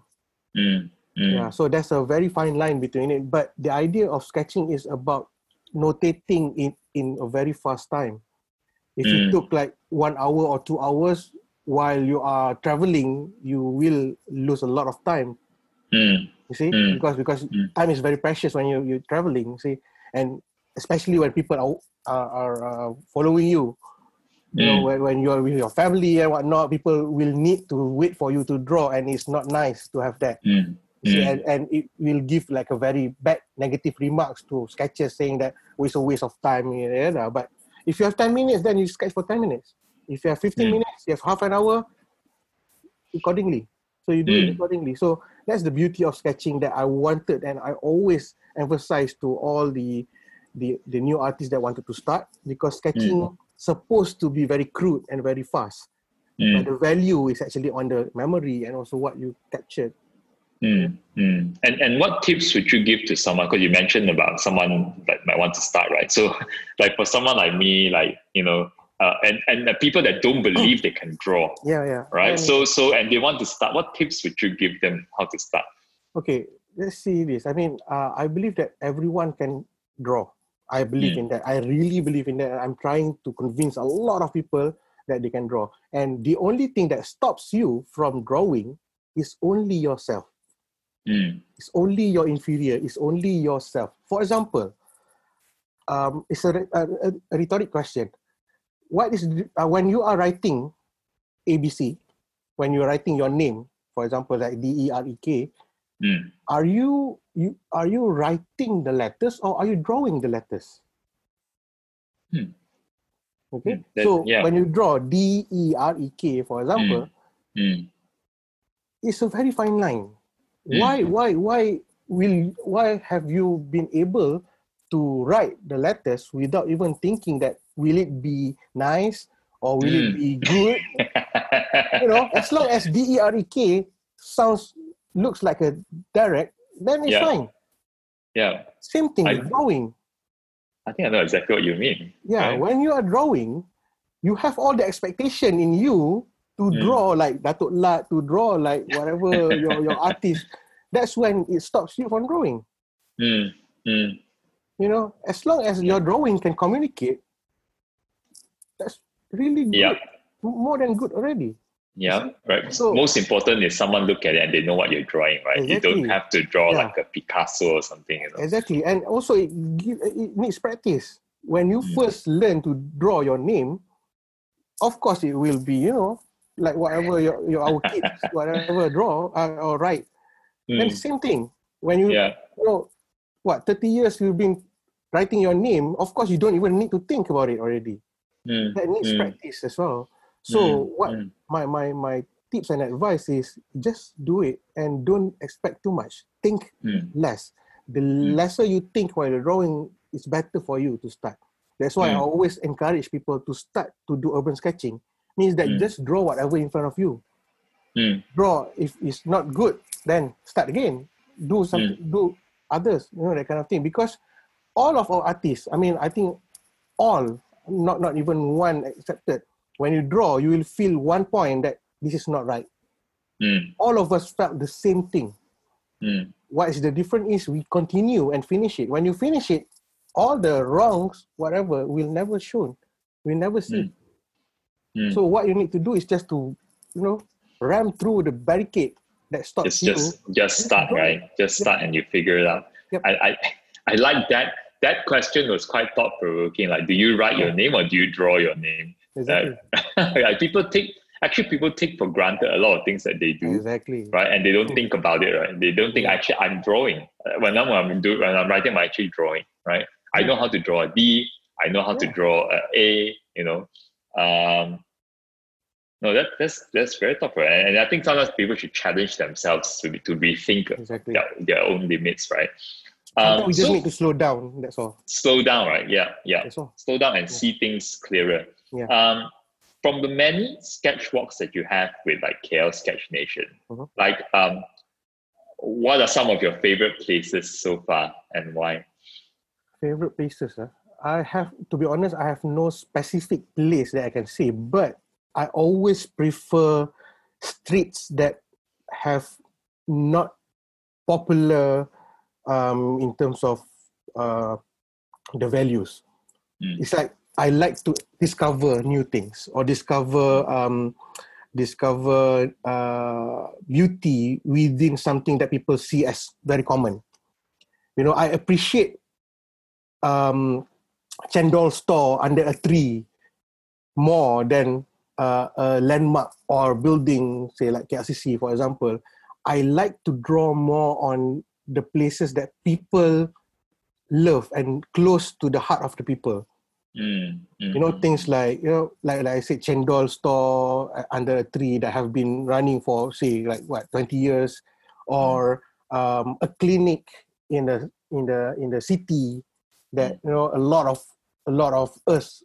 Yeah, so there's a very fine line between it. But the idea of sketching is about notating in, in a very fast time. If you Mm. took like one hour or two hours while you are traveling, you will lose a lot of time. mm, You see, Mm. because because Mm. time is very precious when you you're traveling. See, and especially when people are are, are uh, following you. You know, Mm. when, when you're with your family and whatnot, people will need to wait for you to draw, and it's not nice to have that. mm, see, and, and it will give like a very bad negative remarks to sketches saying that oh, it's a waste of time. Yeah, yeah, But if you have 10 minutes, then you sketch for 10 minutes. If you have 15 Mm. minutes, you have half an hour, accordingly. So you do it Mm. accordingly. So that's the beauty of sketching that I wanted and I always emphasize to all the the, the new artists that wanted to start because sketching supposed to be very crude and very fast. But mm, the value is actually on the memory and also what you captured. Mm, mm. And and what tips would you give to someone? Because you mentioned about someone that might want to start, right? So, like for someone like me, like you know, uh, and and the people that don't believe they can draw, Yeah, yeah. right? And- So so and they want to start. What tips would you give them how to start? okay let's see this i mean uh, i believe that everyone can draw i believe Mm. in that i really believe in that i'm trying to convince a lot of people that they can draw and the only thing that stops you from drawing is only yourself Mm, it's only your inferior it's only yourself for example um, it's a, a, a rhetoric question what is uh, when you are writing abc when you're writing your name for example like d-e-r-e-k mm. are you you are you writing the letters or are you drawing the letters Hmm. okay Hmm, that- so yeah. when you draw d e r e k for example Mm. it's a very fine line. Mm. Why, why, why will, why have you been able to write the letters without even thinking that will it be nice or will mm. it be good? you know, as long as D E R E K sounds looks like a Derek, then it's yeah. fine. Yeah. Same thing I, drawing. I think I know exactly what you mean. Yeah, right? when you are drawing, you have all the expectation in you to mm. draw like Datuk Lat, to draw like whatever your, your artist. That's when it stops you from drawing. Mm. Mm. You know, as long as your drawing can communicate, that's really good. Yeah. More than good already. Yeah, right. So, Most important is someone look at it and they know what you're drawing, right? Exactly. You don't have to draw yeah. like a Picasso or something. You know? Exactly, and also it, it needs practice. When you mm. first learn to draw your name, of course it will be you know like whatever your, your our kids whatever draw uh, or write. Mm. And same thing when you yeah. you know what thirty years you've been writing your name. Of course you don't even need to think about it already. Mm. That needs mm. practice as well. So mm, what mm. my my my tips and advice is just do it and don't expect too much. Think less. The lesser you think while drawing, it's better for you to start. That's why I always encourage people to start to do urban sketching. Means that you mm. just draw whatever in front of you. Draw if it's not good, then start again. Do something. Do others. You know that kind of thing. Because all of our artists, I mean, I think all, not not even one accepted when you draw, you will feel one point that this is not right. Mm. All of us felt the same thing. Mm. What is the difference is we continue and finish it. When you finish it, all the wrongs, whatever, will never shown. We never see. Mm. So what you need to do is just to, you know, ram through the barricade that stops just, you. Just, just start, right? Just start yep. and you figure it out. Yep. I, I, I like that. That question was quite thought provoking. Like, do you write your name or do you draw your name? Exactly. Uh, people take actually people take for granted a lot of things that they do. Exactly. Right, and they don't think about it. Right, they don't think actually I'm drawing. Uh, when I'm, I'm doing when I'm writing, I'm actually drawing. Right, I know how to draw a D. I know how yeah. to draw a A. You know, um, no, that, that's that's very tough, right? And I think sometimes people should challenge themselves to to rethink exactly. their, their own limits, right? Um, we just so, need to slow down. That's all. Slow down, right? Yeah, yeah. Slow down and yeah. see things clearer. Yeah. Um, from the many sketch walks that you have with like KL Sketch Nation, mm-hmm. like um, what are some of your favorite places so far and why? Favorite places, huh? I have to be honest, I have no specific place that I can say, but I always prefer streets that have not popular um, in terms of uh, the values. Mm. It's like I like to discover new things or discover um, discover uh, beauty within something that people see as very common. You know, I appreciate um, chendol store under a tree more than uh, a landmark or building, say like KLCC, for example. I like to draw more on the places that people love and close to the heart of the people. Mm, mm, you know things like you know like like I said chendol store uh, under a tree that have been running for say like what 20 years or um, a clinic in the in the in the city that you know a lot of a lot of us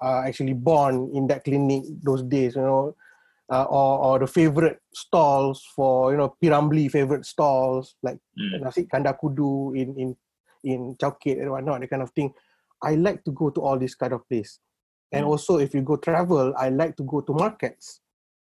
are actually born in that clinic those days you know uh, or or the favorite stalls for you know Pirambli favorite stalls like mm. nasi kandar kudu in in in Chowkit and whatnot that kind of thing I like to go to all these kind of place. And mm. also, if you go travel, I like to go to markets,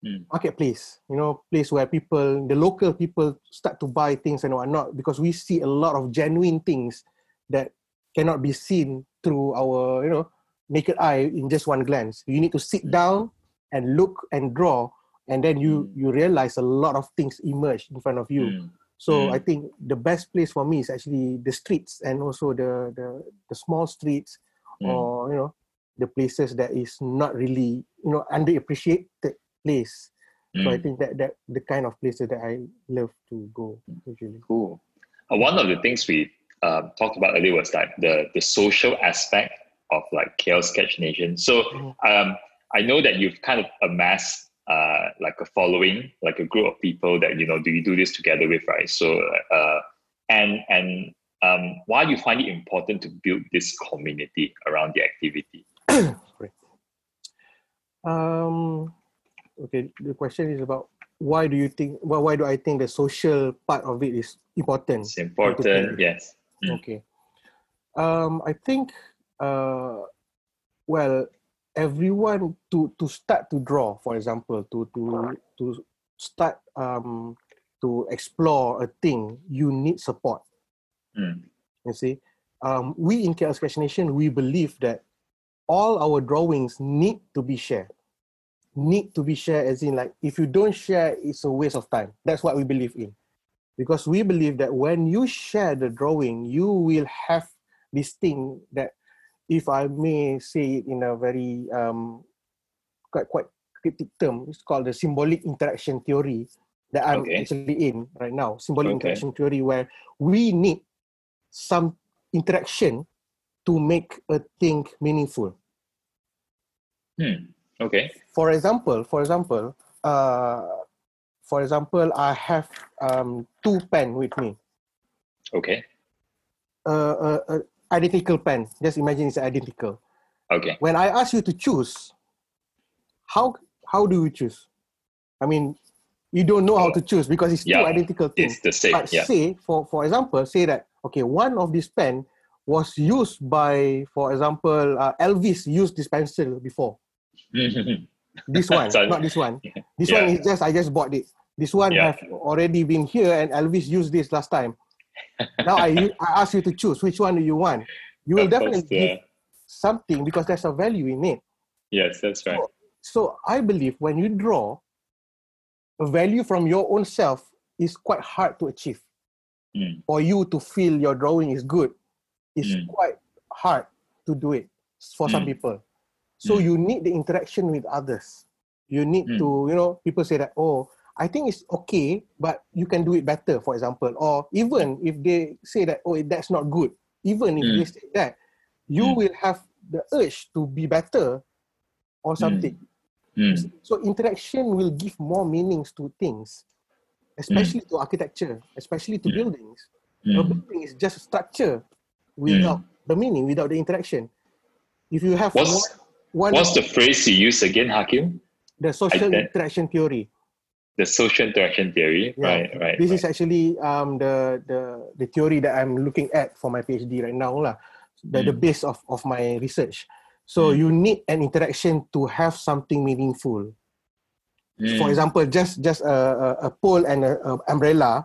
mm. marketplace. You know, place where people, the local people, start to buy things and whatnot because we see a lot of genuine things that cannot be seen through our, you know, naked eye in just one glance. You need to sit mm. down and look and draw, and then you mm. you realize a lot of things emerge in front of you. Mm. So mm. I think the best place for me is actually the streets and also the the, the small streets mm. or you know the places that is not really you know underappreciated place. So I mm. think that that the kind of places that I love to go usually. Cool. Uh, one of the things we uh, talked about earlier was like the the social aspect of like KL Sketch Nation. So mm-hmm. um, I know that you've kind of amassed uh, like a following, like a group of people that you know do you do this together with, right? So uh, and and um, why do you find it important to build this community around the activity? um, okay, the question is about why do you think? Well, why do I think the social part of it is important? It's important, yes. Mm. Okay. Um, I think. Uh, well, everyone to to start to draw, for example, to to to start um, to explore a thing, you need support. Mm. You see, um, we in KL Sketch Nation, we believe that all our drawings need to be shared. Need to be shared, as in like if you don't share, it's a waste of time. That's what we believe in, because we believe that when you share the drawing, you will have this thing that if I may say it in a very um, quite quite cryptic term, it's called the symbolic interaction theory that I'm okay. actually in right now. Symbolic okay. interaction theory, where we need some interaction to make a thing meaningful. Hmm. Okay. For example, for example, uh, for example, I have um, two pen with me. Okay. Uh, uh, uh, identical pen. Just imagine it's identical. Okay. When I ask you to choose, how how do you choose? I mean, you don't know how to choose because it's yeah, two identical things. It's the same. But yeah. say, for for example, say that okay, one of this pen was used by, for example, uh, Elvis used this pencil before. this one, so, not this one. This yeah. one is just I just bought it. This one yeah. have already been here, and Elvis used this last time now I, I ask you to choose which one do you want. You will definitely course, give something because there's a value in it. Yes, that's right. So, so I believe when you draw, a value from your own self is quite hard to achieve. Mm. For you to feel your drawing is good, it's mm. quite hard to do it for mm. some people. So you need the interaction with others. You need mm. to, you know, people say that, oh, I think it's okay, but you can do it better, for example. Or even if they say that, oh, that's not good, even if mm. they say that, you mm. will have the urge to be better or something. Mm. So interaction will give more meanings to things, especially mm. to architecture, especially to mm. buildings. A building is just a structure without the meaning, without the interaction. If you have what's, one, one what's the phrase you use again, Hakim? The social interaction theory the social interaction theory yeah. right right this right. is actually um the the the theory that i'm looking at for my phd right now lah the, mm. the base of of my research so mm. you need an interaction to have something meaningful mm. for example just just a, a, pole and a, a umbrella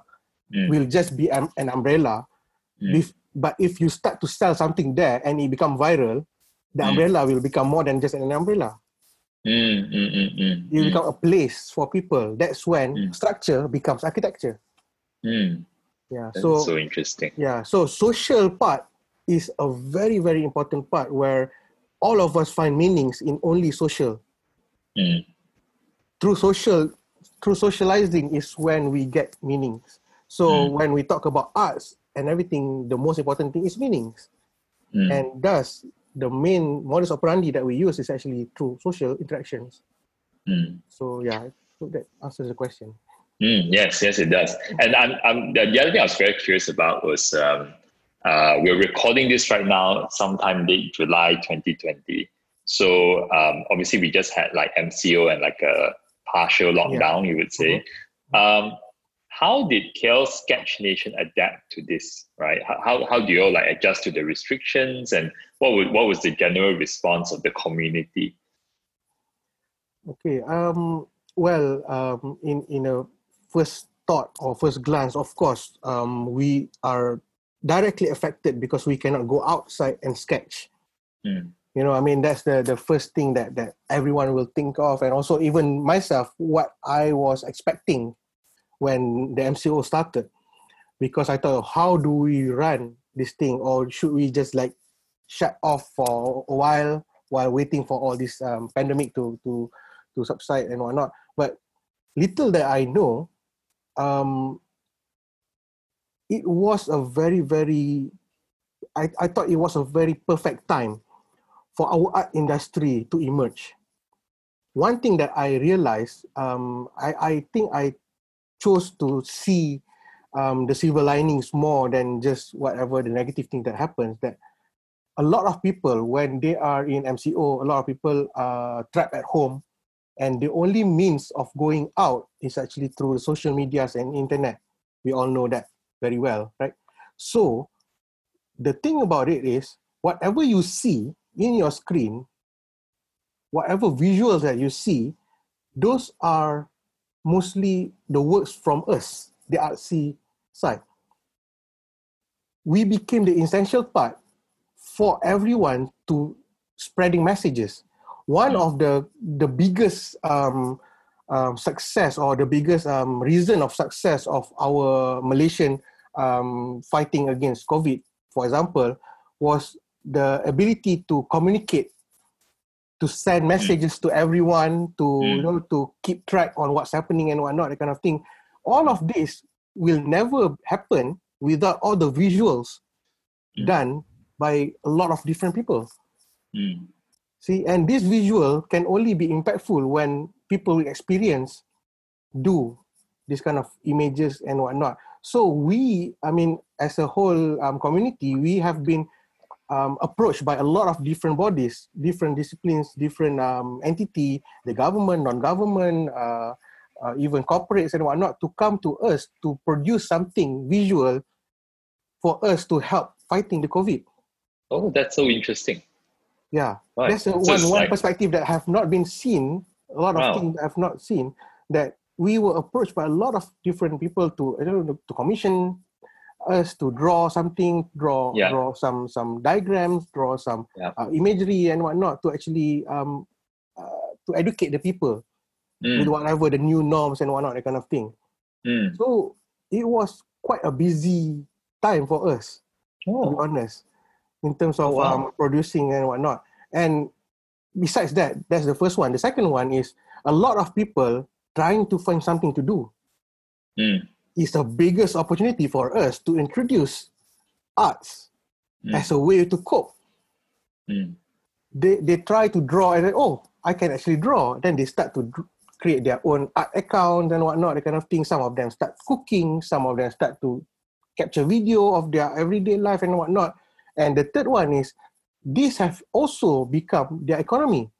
mm. will just be an, an umbrella mm. but if you start to sell something there and it become viral the mm. umbrella will become more than just an umbrella Mm, mm, mm, you become a place for people. That's when mm. structure becomes architecture. Mm. Yeah. That's so so interesting. Yeah. So social part is a very very important part where all of us find meanings in only social. Mm. Through social, through socializing is when we get meanings. So when we talk about arts and everything, the most important thing is meanings. Mm. And thus, the main modus operandi that we use is actually through social interactions. Mm. So yeah, I hope that answers the question. Mm, yes, yes, it does. And I'm, I'm, the other thing I was very curious about was um, uh, we're recording this right now, sometime late July 2020. So um, obviously, we just had like MCO and like a partial lockdown, yeah. you would say. Mm-hmm. Um, how did KL Sketch Nation adapt to this? Right? How, how do you all like adjust to the restrictions, and what would, what was the general response of the community? Okay. Um. Well. Um. In in a first thought or first glance, of course, um, we are directly affected because we cannot go outside and sketch. Mm. You know, I mean, that's the the first thing that that everyone will think of, and also even myself, what I was expecting when the MCO started. Because I thought, how do we run this thing, or should we just like shut off for a while while waiting for all this um, pandemic to to to subside and whatnot? But little that I know, um, it was a very very, I I thought it was a very perfect time for our art industry to emerge. One thing that I realized, um, I, I think I chose to see um, the silver linings more than just whatever the negative thing that happens. That a lot of people, when they are in MCO, a lot of people are trapped at home, and the only means of going out is actually through social medias and internet. We all know that very well, right? So, the thing about it is, whatever you see in your screen, whatever visuals that you see, those are mostly the works from us, the artsy side. We became the essential part for everyone to spreading messages. One of the the biggest um, um, success or the biggest um, reason of success of our Malaysian um, fighting against COVID, for example, was the ability to communicate to send hmm. messages to everyone to mm. you know to keep track on what's happening and whatnot that kind of thing all of this will never happen without all the visuals mm. done by a lot of different people mm. see and this visual can only be impactful when people with experience do this kind of images and whatnot so we i mean as a whole um, community we have been um, approached by a lot of different bodies, different disciplines, different um, entity, the government, non-government, uh, uh, even corporates and whatnot, to come to us to produce something visual for us to help fighting the COVID. Oh, that's so interesting. Yeah, right. that's a, so one one like... perspective that have not been seen. A lot of wow. things have not seen that we were approached by a lot of different people to I don't know, to commission us to draw something, draw yeah. draw some some diagrams, draw some yeah. uh, imagery and whatnot to actually um, uh, to educate the people mm. with whatever the new norms and whatnot, that kind of thing. Mm. So it was quite a busy time for us, oh. to be oh. honest, in terms of oh, wow. um, producing and whatnot. And besides that, that's the first one. The second one is a lot of people trying to find something to do. Mm is the biggest opportunity for us to introduce arts mm. as a way to cope. Mm. They they try to draw and then, oh, I can actually draw. Then they start to create their own art account and whatnot, that kind of thing. Some of them start cooking, some of them start to capture video of their everyday life and whatnot. And the third one is these have also become their economy.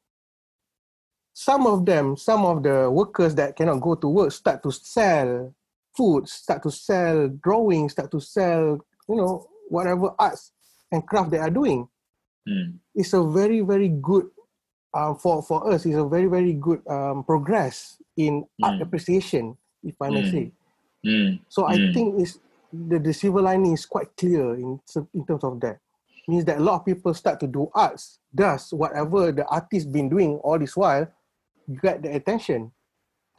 Some of them, some of the workers that cannot go to work start to sell food, start to sell drawings, start to sell, you know, whatever arts and craft they are doing. Mm. It's a very, very good uh, for for us. It's a very, very good um, progress in mm. art appreciation, if I may mm. say. Hmm. So I hmm. think it's the, the silver lining is quite clear in in terms of that. Means that a lot of people start to do arts. Thus, whatever the artist been doing all this while, you get the attention.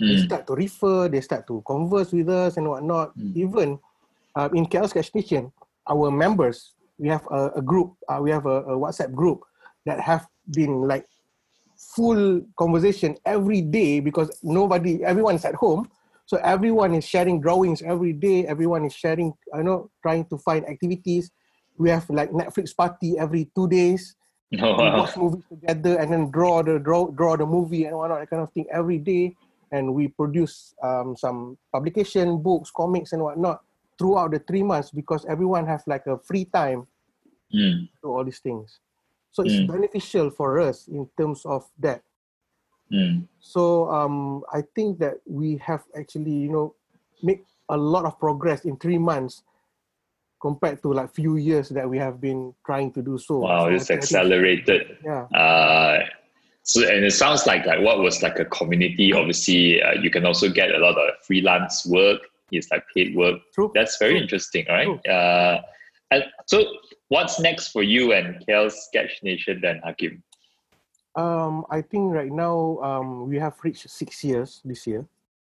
Mm. They hmm. start to refer, they start to converse with us and whatnot. Mm. Even uh, in KL Sketch Nation, our members, we have a, a group, uh, we have a, a, WhatsApp group that have been like full conversation every day because nobody, everyone is at home. So everyone is sharing drawings every day. Everyone is sharing, I know, trying to find activities. We have like Netflix party every two days. Oh, wow. We watch movies together and then draw the draw draw the movie and whatnot, that kind of thing every day and we produce um, some publication books comics and whatnot throughout the three months because everyone has like a free time mm. to all these things so it's mm. beneficial for us in terms of that mm. so um, i think that we have actually you know make a lot of progress in three months compared to like few years that we have been trying to do so wow so it's accelerated yeah uh, so and it sounds like like what was like a community. Obviously, uh, you can also get a lot of freelance work. It's like paid work. True. That's very True. interesting, right? Uh, and so, what's next for you and KL Sketch Nation then, Hakim? Um, I think right now um, we have reached six years this year.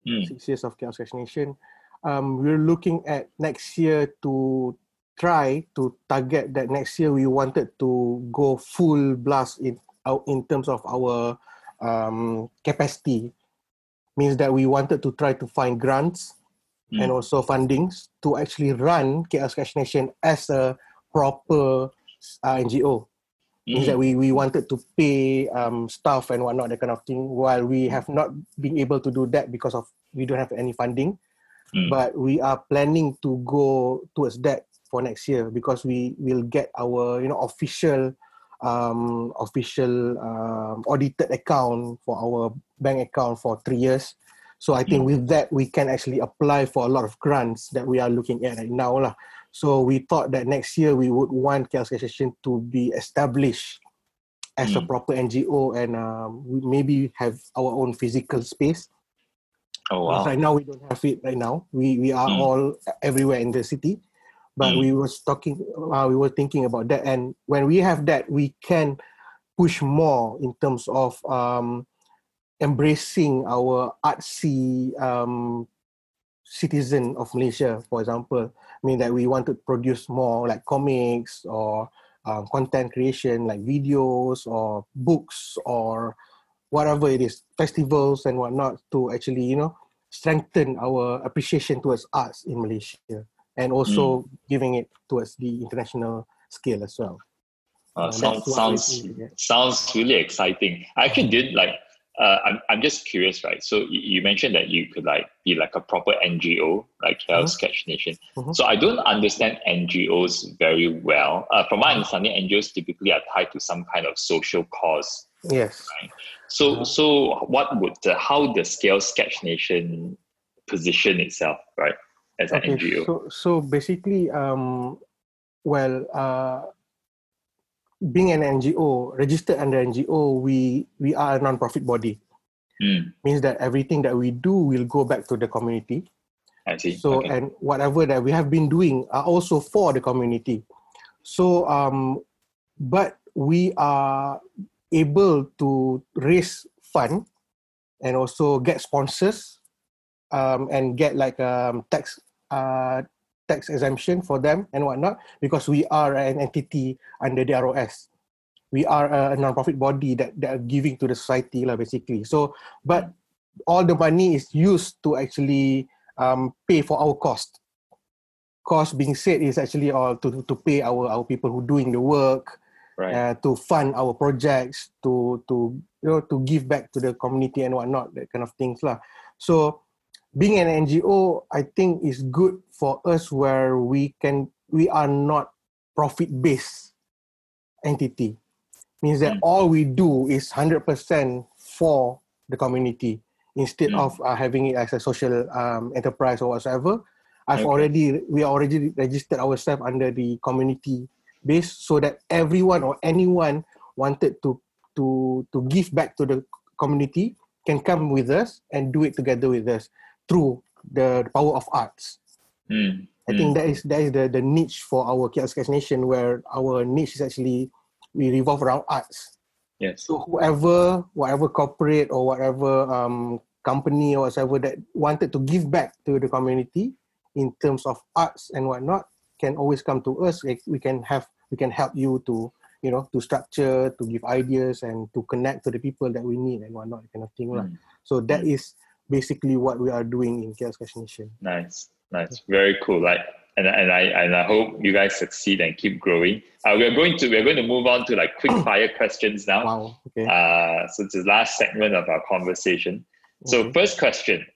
Mm. Six years of KL Sketch Nation. Um, we're looking at next year to try to target that next year we wanted to go full blast in in terms of our um, capacity means that we wanted to try to find grants mm. and also fundings to actually run KL Sketch Nation as a proper uh, NGO. Mm. Means that we, we wanted to pay um, staff and whatnot, that kind of thing, while we have not been able to do that because of we don't have any funding. Mm. But we are planning to go towards that for next year because we will get our you know official um, official um, audited account for our bank account for three years. So I think mm. with that we can actually apply for a lot of grants that we are looking at right now lah. So we thought that next year we would want Chaos Station to be established as mm. a proper NGO and um, we maybe have our own physical space. Oh wow! Right now we don't have it. Right now we we are mm. all everywhere in the city, but mm. we was talking. Uh, we were thinking about that, and when we have that, we can push more in terms of um, embracing our artsy um, citizen of Malaysia, for example. I mean that we want to produce more like comics or um, content creation, like videos or books or whatever it is, festivals and whatnot, to actually you know strengthen our appreciation towards arts in Malaysia and also mm. giving it towards the international scale as well. Uh, sounds sounds sounds really exciting. I actually did like uh, I'm, I'm just curious, right? So you mentioned that you could like be like a proper NGO, like Health mm-hmm. Sketch Nation. Mm-hmm. So I don't understand NGOs very well. Uh, from my understanding, NGOs typically are tied to some kind of social cause. Yes. Right? So mm-hmm. so what would the, how the KL Sketch Nation position itself, right, as okay, NGO? So so basically, um, well, uh, being an NGO, registered under NGO, we we are a non-profit body. Mm. Means that everything that we do will go back to the community. I see. So okay. and whatever that we have been doing are also for the community. So um, but we are able to raise fund and also get sponsors um, and get like um, tax uh, tax exemption for them and whatnot because we are an entity under the ROS. We are a non-profit body that, that are giving to the society lah basically. So, but all the money is used to actually um, pay for our cost. Cost being said is actually all to, to pay our, our people who doing the work, right. uh, to fund our projects, to to you know to give back to the community and whatnot, that kind of things lah. So being an NGO, I think is good for us where we can we are not profit based entity. Means that mm. all we do is hundred percent for the community instead mm. of uh, having it as a social um, enterprise or whatever. I've okay. already we already registered ourselves under the community base so that everyone or anyone wanted to to to give back to the community can come with us and do it together with us through the power of arts. Mm. I mm. think that is that is the, the niche for our Chaos Nation where our niche is actually we revolve around arts. Yes. So whoever, whatever corporate or whatever um, company or whatever that wanted to give back to the community in terms of arts and whatnot can always come to us. We can have we can help you to you know to structure, to give ideas, and to connect to the people that we need and whatnot kind of thing. Mm. So that mm. is basically what we are doing in KL Sketch Nation. Nice, nice, very cool. Like, and and I and I hope you guys succeed and keep growing. Uh, we're going to we're going to move on to like quick fire questions now. Wow. Okay. Uh, so it's the last segment of our conversation. So okay. first question: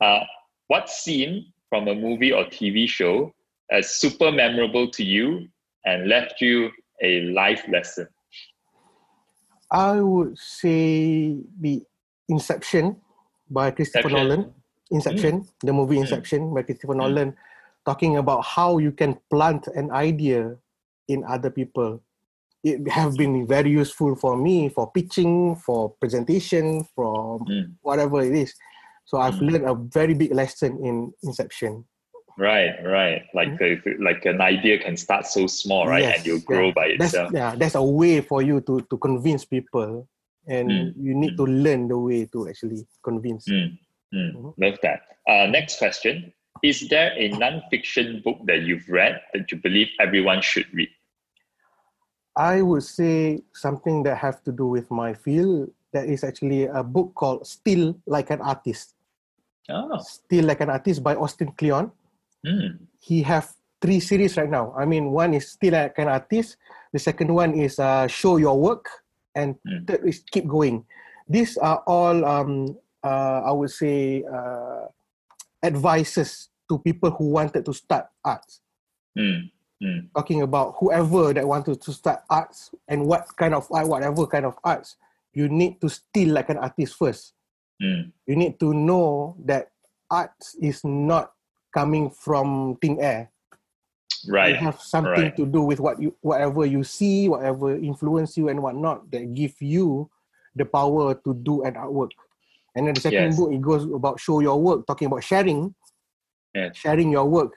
uh, What scene from a movie or TV show is super memorable to you and left you a life lesson? I would say the Inception by Christopher Inception. Nolan. Inception, mm. the movie hmm. Inception mm. by Christopher mm. Nolan, talking about how you can plant an idea in other people. It have been very useful for me for pitching, for presentation, for mm. whatever it is. So I've mm. learned a very big lesson in Inception. Right, right. Like mm. like an idea can start so small, right, yes, and you grow yeah. by itself. That's, yeah, that's a way for you to to convince people and mm. you need to learn the way to actually convince. Mm. Mm-hmm. Love that. Uh, next question: Is there a non-fiction book that you've read that you believe everyone should read? I would say something that have to do with my field. That is actually a book called "Steal Like an Artist." Oh. "Steal Like an Artist" by Austin Kleon. Mm. He have three series right now. I mean, one is steal like an artist. The second one is uh, show your work, and mm. third is keep going. These are all, um, uh, I would say, uh, advices to people who wanted to start arts. Mm. Mm. Talking about whoever that wanted to start arts and what kind of art, whatever kind of arts, you need to steal like an artist first. Mm. You need to know that arts is not coming from thin air. Right. Have something right. to do with what you whatever you see, whatever influence you and whatnot that give you the power to do an artwork. And then the second yes. book it goes about show your work, talking about sharing. Yes. Sharing your work,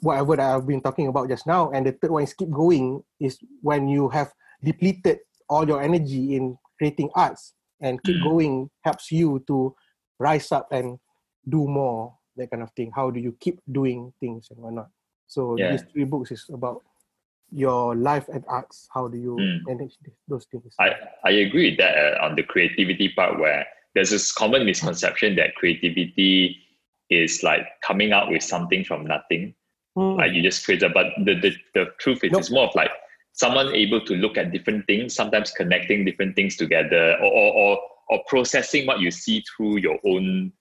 whatever that I've been talking about just now. And the third one is keep going is when you have depleted all your energy in creating arts and keep mm. going helps you to rise up and do more that kind of thing how do you keep doing things and whatnot so yeah. these three books is about your life and arts how do you mm. manage those things i i agree with that uh, on the creativity part where there's this common misconception that creativity is like coming out with something from nothing mm. like you just create it but the the, the truth is nope. it's more of like someone able to look at different things sometimes connecting different things together or or, or, or processing what you see through your own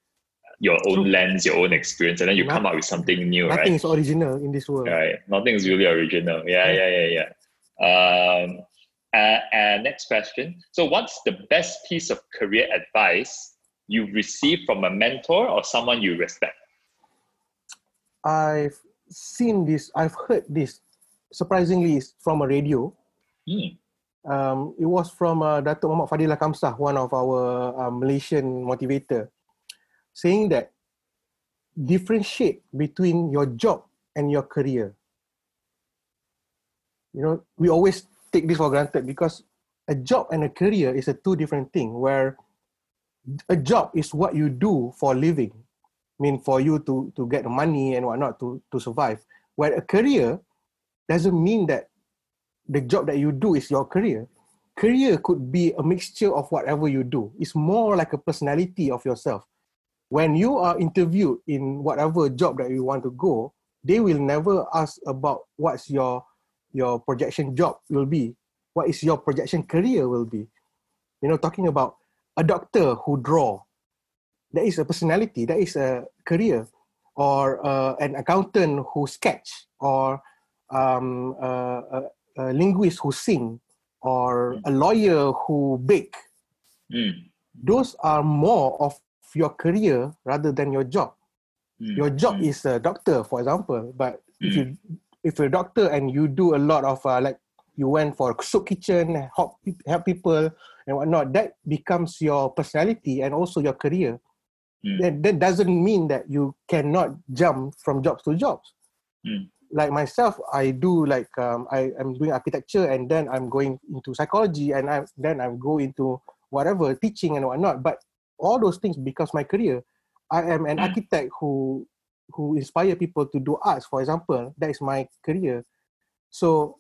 your own True. lens, your own experience, and then you Not, come up with something new. Nothing right? is original in this world. Right. Nothing is really original. Yeah, yeah, yeah, yeah. Um, uh, and next question. So, what's the best piece of career advice you've received from a mentor or someone you respect? I've seen this. I've heard this. Surprisingly, it's from a radio. Hmm. Um, it was from uh, Datuk Muhammad Fadzilah Kamsah, one of our uh, Malaysian motivator saying that differentiate between your job and your career. You know, we always take this for granted because a job and a career is a two different thing where a job is what you do for living. I mean, for you to, to get money and whatnot to, to survive. Where a career doesn't mean that the job that you do is your career. Career could be a mixture of whatever you do. It's more like a personality of yourself when you are interviewed in whatever job that you want to go, they will never ask about what's your your projection job will be, what is your projection career will be. You know, talking about a doctor who draw, that is a personality, that is a career, or uh, an accountant who sketch, or um, uh, a, a linguist who sing, or a lawyer who bake. Mm. Those are more of your career rather than your job. Mm. Your job mm. is a doctor, for example, but mm. if you if you're a doctor and you do a lot of uh, like you went for a soup kitchen, help help people and whatnot, that becomes your personality and also your career. Mm. That, that doesn't mean that you cannot jump from jobs to jobs. Mm. Like myself, I do like um, I am doing architecture and then I'm going into psychology and I then I'm go into whatever teaching and whatnot. But all those things becomes my career. I am an hmm. architect who who inspire people to do arts, for example. That is my career. So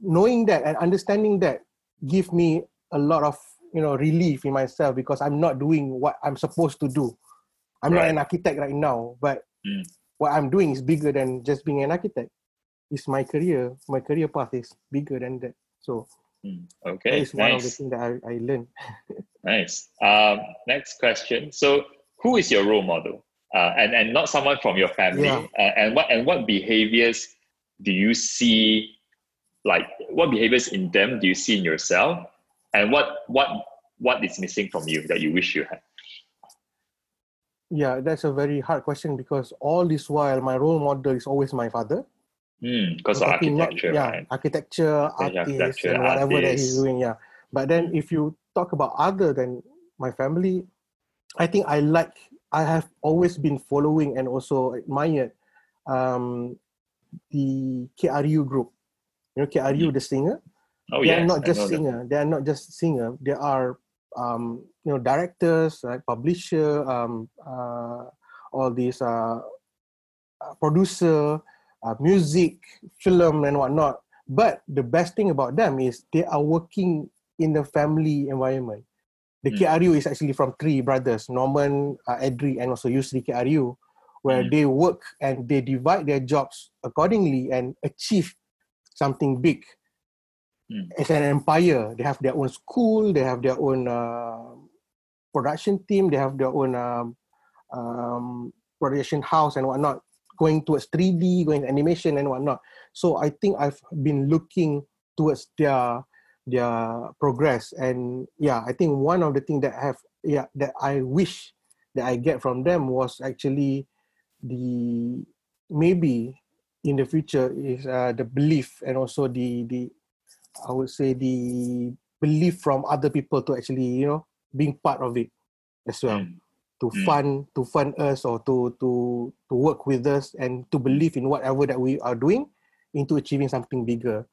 knowing that and understanding that give me a lot of you know relief in myself because I'm not doing what I'm supposed to do. I'm right. not an architect right now, but mm. what I'm doing is bigger than just being an architect. It's my career. My career path is bigger than that. So. Okay, that is nice. one of the things that I, I learned. Nice. Um, next question. So, who is your role model? Uh, and and not someone from your family. Yeah. Uh, and what and what behaviors do you see? Like what behaviors in them do you see in yourself? And what what what is missing from you that you wish you had? Yeah, that's a very hard question because all this while my role model is always my father. Because mm, of architecture, not, yeah, right? architecture, artists, and whatever artists. that he's doing. Yeah, but then if you talk about other than my family, I think I like I have always been following and also admired um, the KRU group. You know KRU, mm. the singer. Oh they yeah. are not just singer. That. They are not just singer. They are um, you know directors, like publisher, um, uh, all these uh, uh, producer, uh, music, film, and whatnot. But the best thing about them is they are working in the family environment. The mm. KRU is actually from three brothers, Norman, uh, Edry, and also Yusry KRU, where mm. they work and they divide their jobs accordingly and achieve something big. Mm. As an empire, they have their own school, they have their own uh, production team, they have their own um, um, production house and whatnot, going towards 3D, going animation and whatnot. So I think I've been looking towards their their progress and yeah i think one of the things that I have yeah that i wish that i get from them was actually the maybe in the future is uh, the belief and also the the i would say the belief from other people to actually you know being part of it as well mm. To mm. fund to fund us or to to to work with us and to believe in whatever that we are doing into achieving something bigger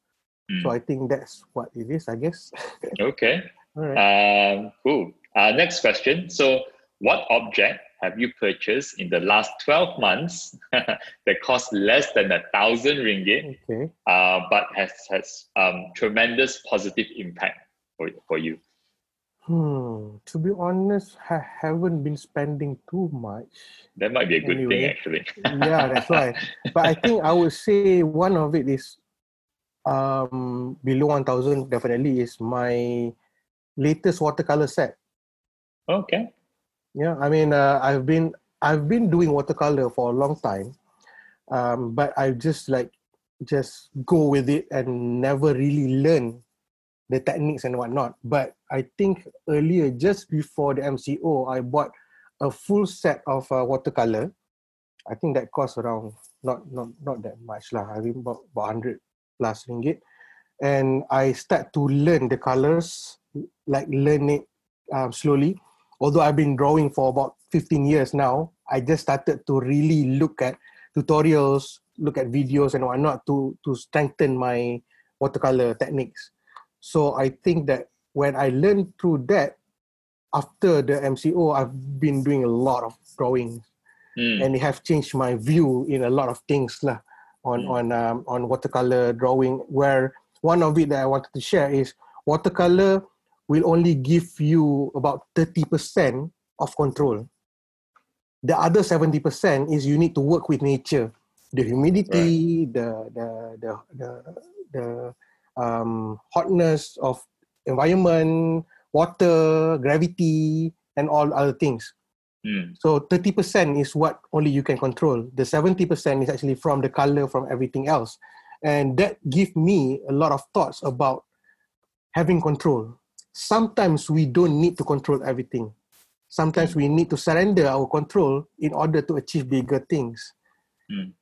Mm. So I think that's what it is, I guess. okay. All right. Um, cool. Uh, next question. So, what object have you purchased in the last 12 months that cost less than a thousand ringgit, okay. uh, but has, has um, tremendous positive impact for, for you? Hmm. To be honest, I haven't been spending too much. That might be a good anyway. thing, actually. yeah, that's why. But I think I would say one of it is um, below 1000 definitely is my latest watercolor set. Okay. Yeah, I mean, uh, I've been I've been doing watercolor for a long time, um, but I just like just go with it and never really learn the techniques and whatnot. But I think earlier, just before the MCO, I bought a full set of uh, watercolor. I think that cost around not not not that much lah. I mean about, about hundred plus ringgit and I start to learn the colors like learn it um, slowly although I've been drawing for about 15 years now I just started to really look at tutorials look at videos and whatnot to to strengthen my watercolor techniques so I think that when I learned through that after the MCO I've been doing a lot of drawings mm. and it have changed my view in a lot of things lah on mm. on um, on watercolor drawing where one of it that I wanted to share is watercolor will only give you about 30% of control. The other 70% is you need to work with nature. The humidity, right. the, the, the, the, the um, hotness of environment, water, gravity, and all other things. Mm. So 30% is what only you can control. The 70% is actually from the color, from everything else. And that give me a lot of thoughts about having control. Sometimes we don't need to control everything. Sometimes we need to surrender our control in order to achieve bigger things. Mm.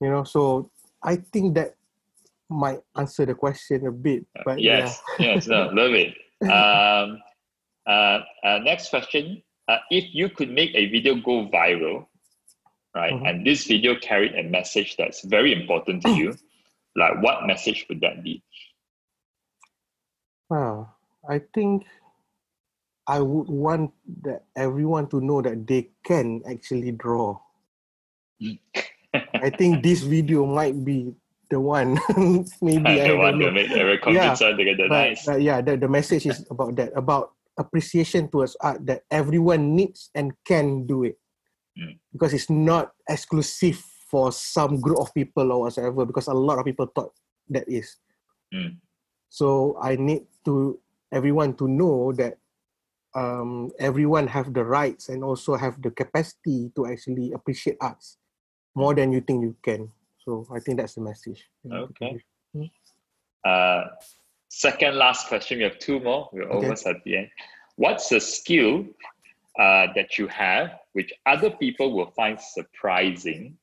You know, so I think that might answer the question a bit. But yes, yeah. yes, no, love it. Um, uh, uh, next question uh, if you could make a video go viral, right, mm-hmm. and this video carried a message that's very important to you, like what message would that be? Well, I think I would want that everyone to know that they can actually draw. I think this video might be the one. Maybe the I one to make every yeah, but, nice. But yeah, the, the message is about that, about appreciation towards art that everyone needs and can do it mm. because it's not exclusive for some group of people or whatever because a lot of people thought that is mm. so i need to everyone to know that um, everyone have the rights and also have the capacity to actually appreciate arts more than you think you can so i think that's the message okay mm. uh, second last question. We have two more. We're okay. almost at the end. What's a skill uh, that you have which other people will find surprising,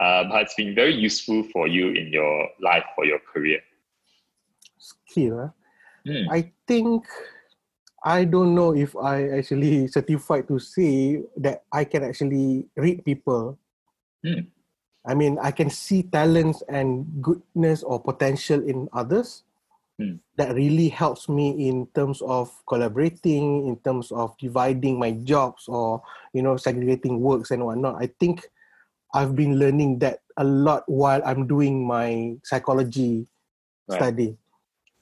uh, but it's been very useful for you in your life for your career? Skill. Mm. I think I don't know if I actually certified to say that I can actually read people. Mm. I mean, I can see talents and goodness or potential in others, Hmm. that really helps me in terms of collaborating, in terms of dividing my jobs or you know segregating works and whatnot. I think I've been learning that a lot while I'm doing my psychology right. study.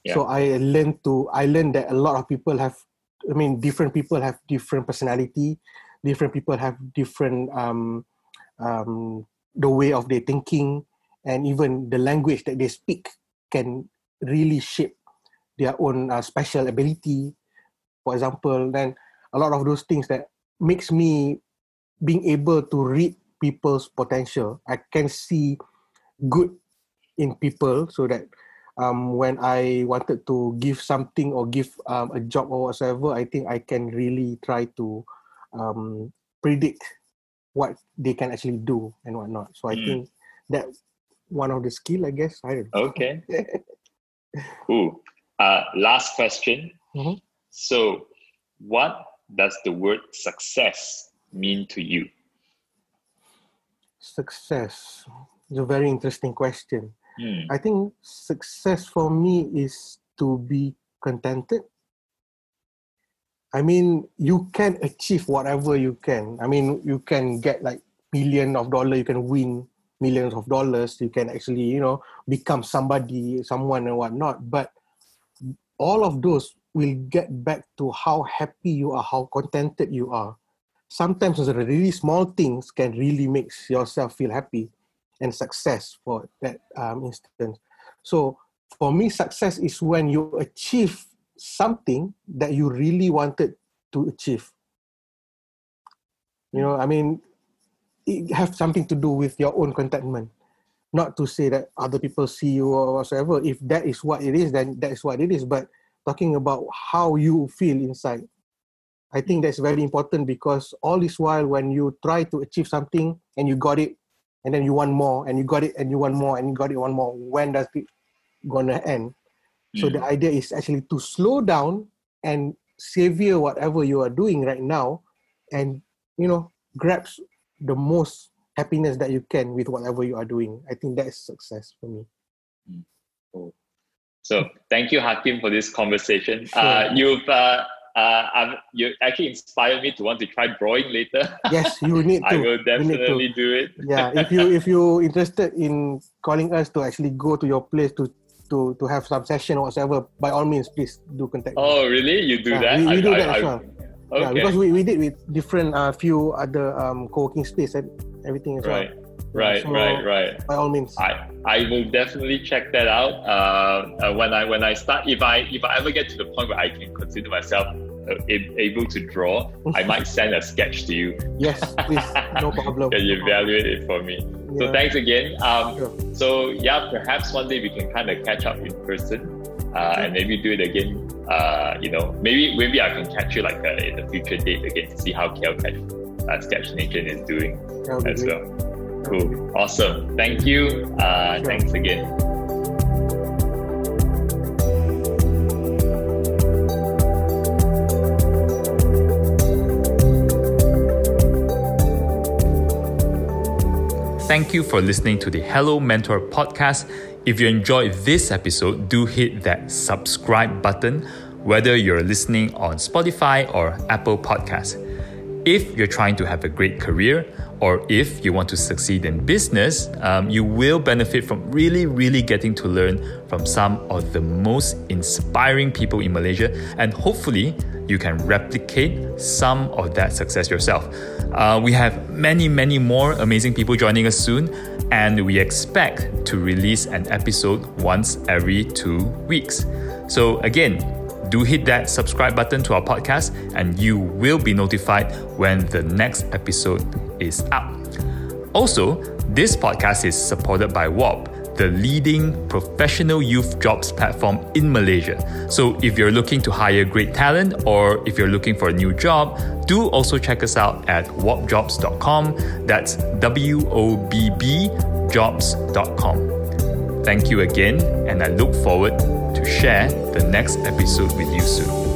Yeah. So I learned to I learned that a lot of people have I mean different people have different personality, different people have different um, um, the way of their thinking, and even the language that they speak can really shape their own uh, special ability. For example, then a lot of those things that makes me being able to read people's potential. I can see good in people so that um, when I wanted to give something or give um, a job or whatsoever, I think I can really try to um, predict what they can actually do and whatnot. So I mm. think that one of the skill, I guess. I don't know. Okay. cool. Uh, last question. Mm-hmm. So, what does the word success mean to you? Success. It's a very interesting question. Mm. I think success for me is to be contented. I mean, you can achieve whatever you can. I mean, you can get like million of dollars, you can win millions of dollars, you can actually, you know, become somebody, someone and whatnot. But all of those will get back to how happy you are, how contented you are. Sometimes really small things can really make yourself feel happy and success for that um, instance. So for me, success is when you achieve something that you really wanted to achieve. You know, I mean, it have something to do with your own contentment. Not to say that other people see you or whatsoever. If that is what it is, then that is what it is. But talking about how you feel inside, I think that's very important because all this while when you try to achieve something and you got it, and then you want more and you got it and you want more and you got it one more when does it gonna end. So the idea is actually to slow down and savor whatever you are doing right now and you know grabs the most happiness that you can with whatever you are doing i think that is success for me mm. so thank you hakim for this conversation sure. uh, you've uh, uh, you actually inspired me to want to try drawing later. Yes, you need to. I will definitely do it. yeah, if you if you interested in calling us to actually go to your place to to to have some session or whatever, by all means, please do contact. Oh, me. really? You do yeah, that? We, we I, do I, that I, as well. Okay. Yeah, because we, we did with different uh, few other um, co-working space and everything as right. well. Right, so, right, right. By all means, I, I will definitely check that out. Uh, uh, when I when I start, if I if I ever get to the point where I can consider myself able to draw, I might send a sketch to you. Yes, please, no problem. Can you evaluate it for me? Yeah. So thanks again. Um, sure. So yeah, perhaps one day we can kind of catch up in person, uh, and maybe do it again. Uh, you know, maybe maybe I can catch you like uh, in a future date again to see how KL Catch, uh, Sketch Nation is doing as great. well. Cool, awesome. Thank you. Uh, sure. Thanks again. Thank you for listening to the Hello Mentor podcast. If you enjoyed this episode, do hit that subscribe button, whether you're listening on Spotify or Apple Podcasts. If you're trying to have a great career, or if you want to succeed in business, um, you will benefit from really, really getting to learn from some of the most inspiring people in Malaysia, and hopefully, you can replicate some of that success yourself. Uh, we have many, many more amazing people joining us soon, and we expect to release an episode once every two weeks. So, again, do hit that subscribe button to our podcast, and you will be notified when the next episode is up. Also, this podcast is supported by WOBB the leading professional youth jobs platform in Malaysia. So if you're looking to hire great talent or if you're looking for a new job, do also check us out at wobbjobs.com. That's W O B B jobs.com. Thank you again, and I look forward to share the next episode with you soon.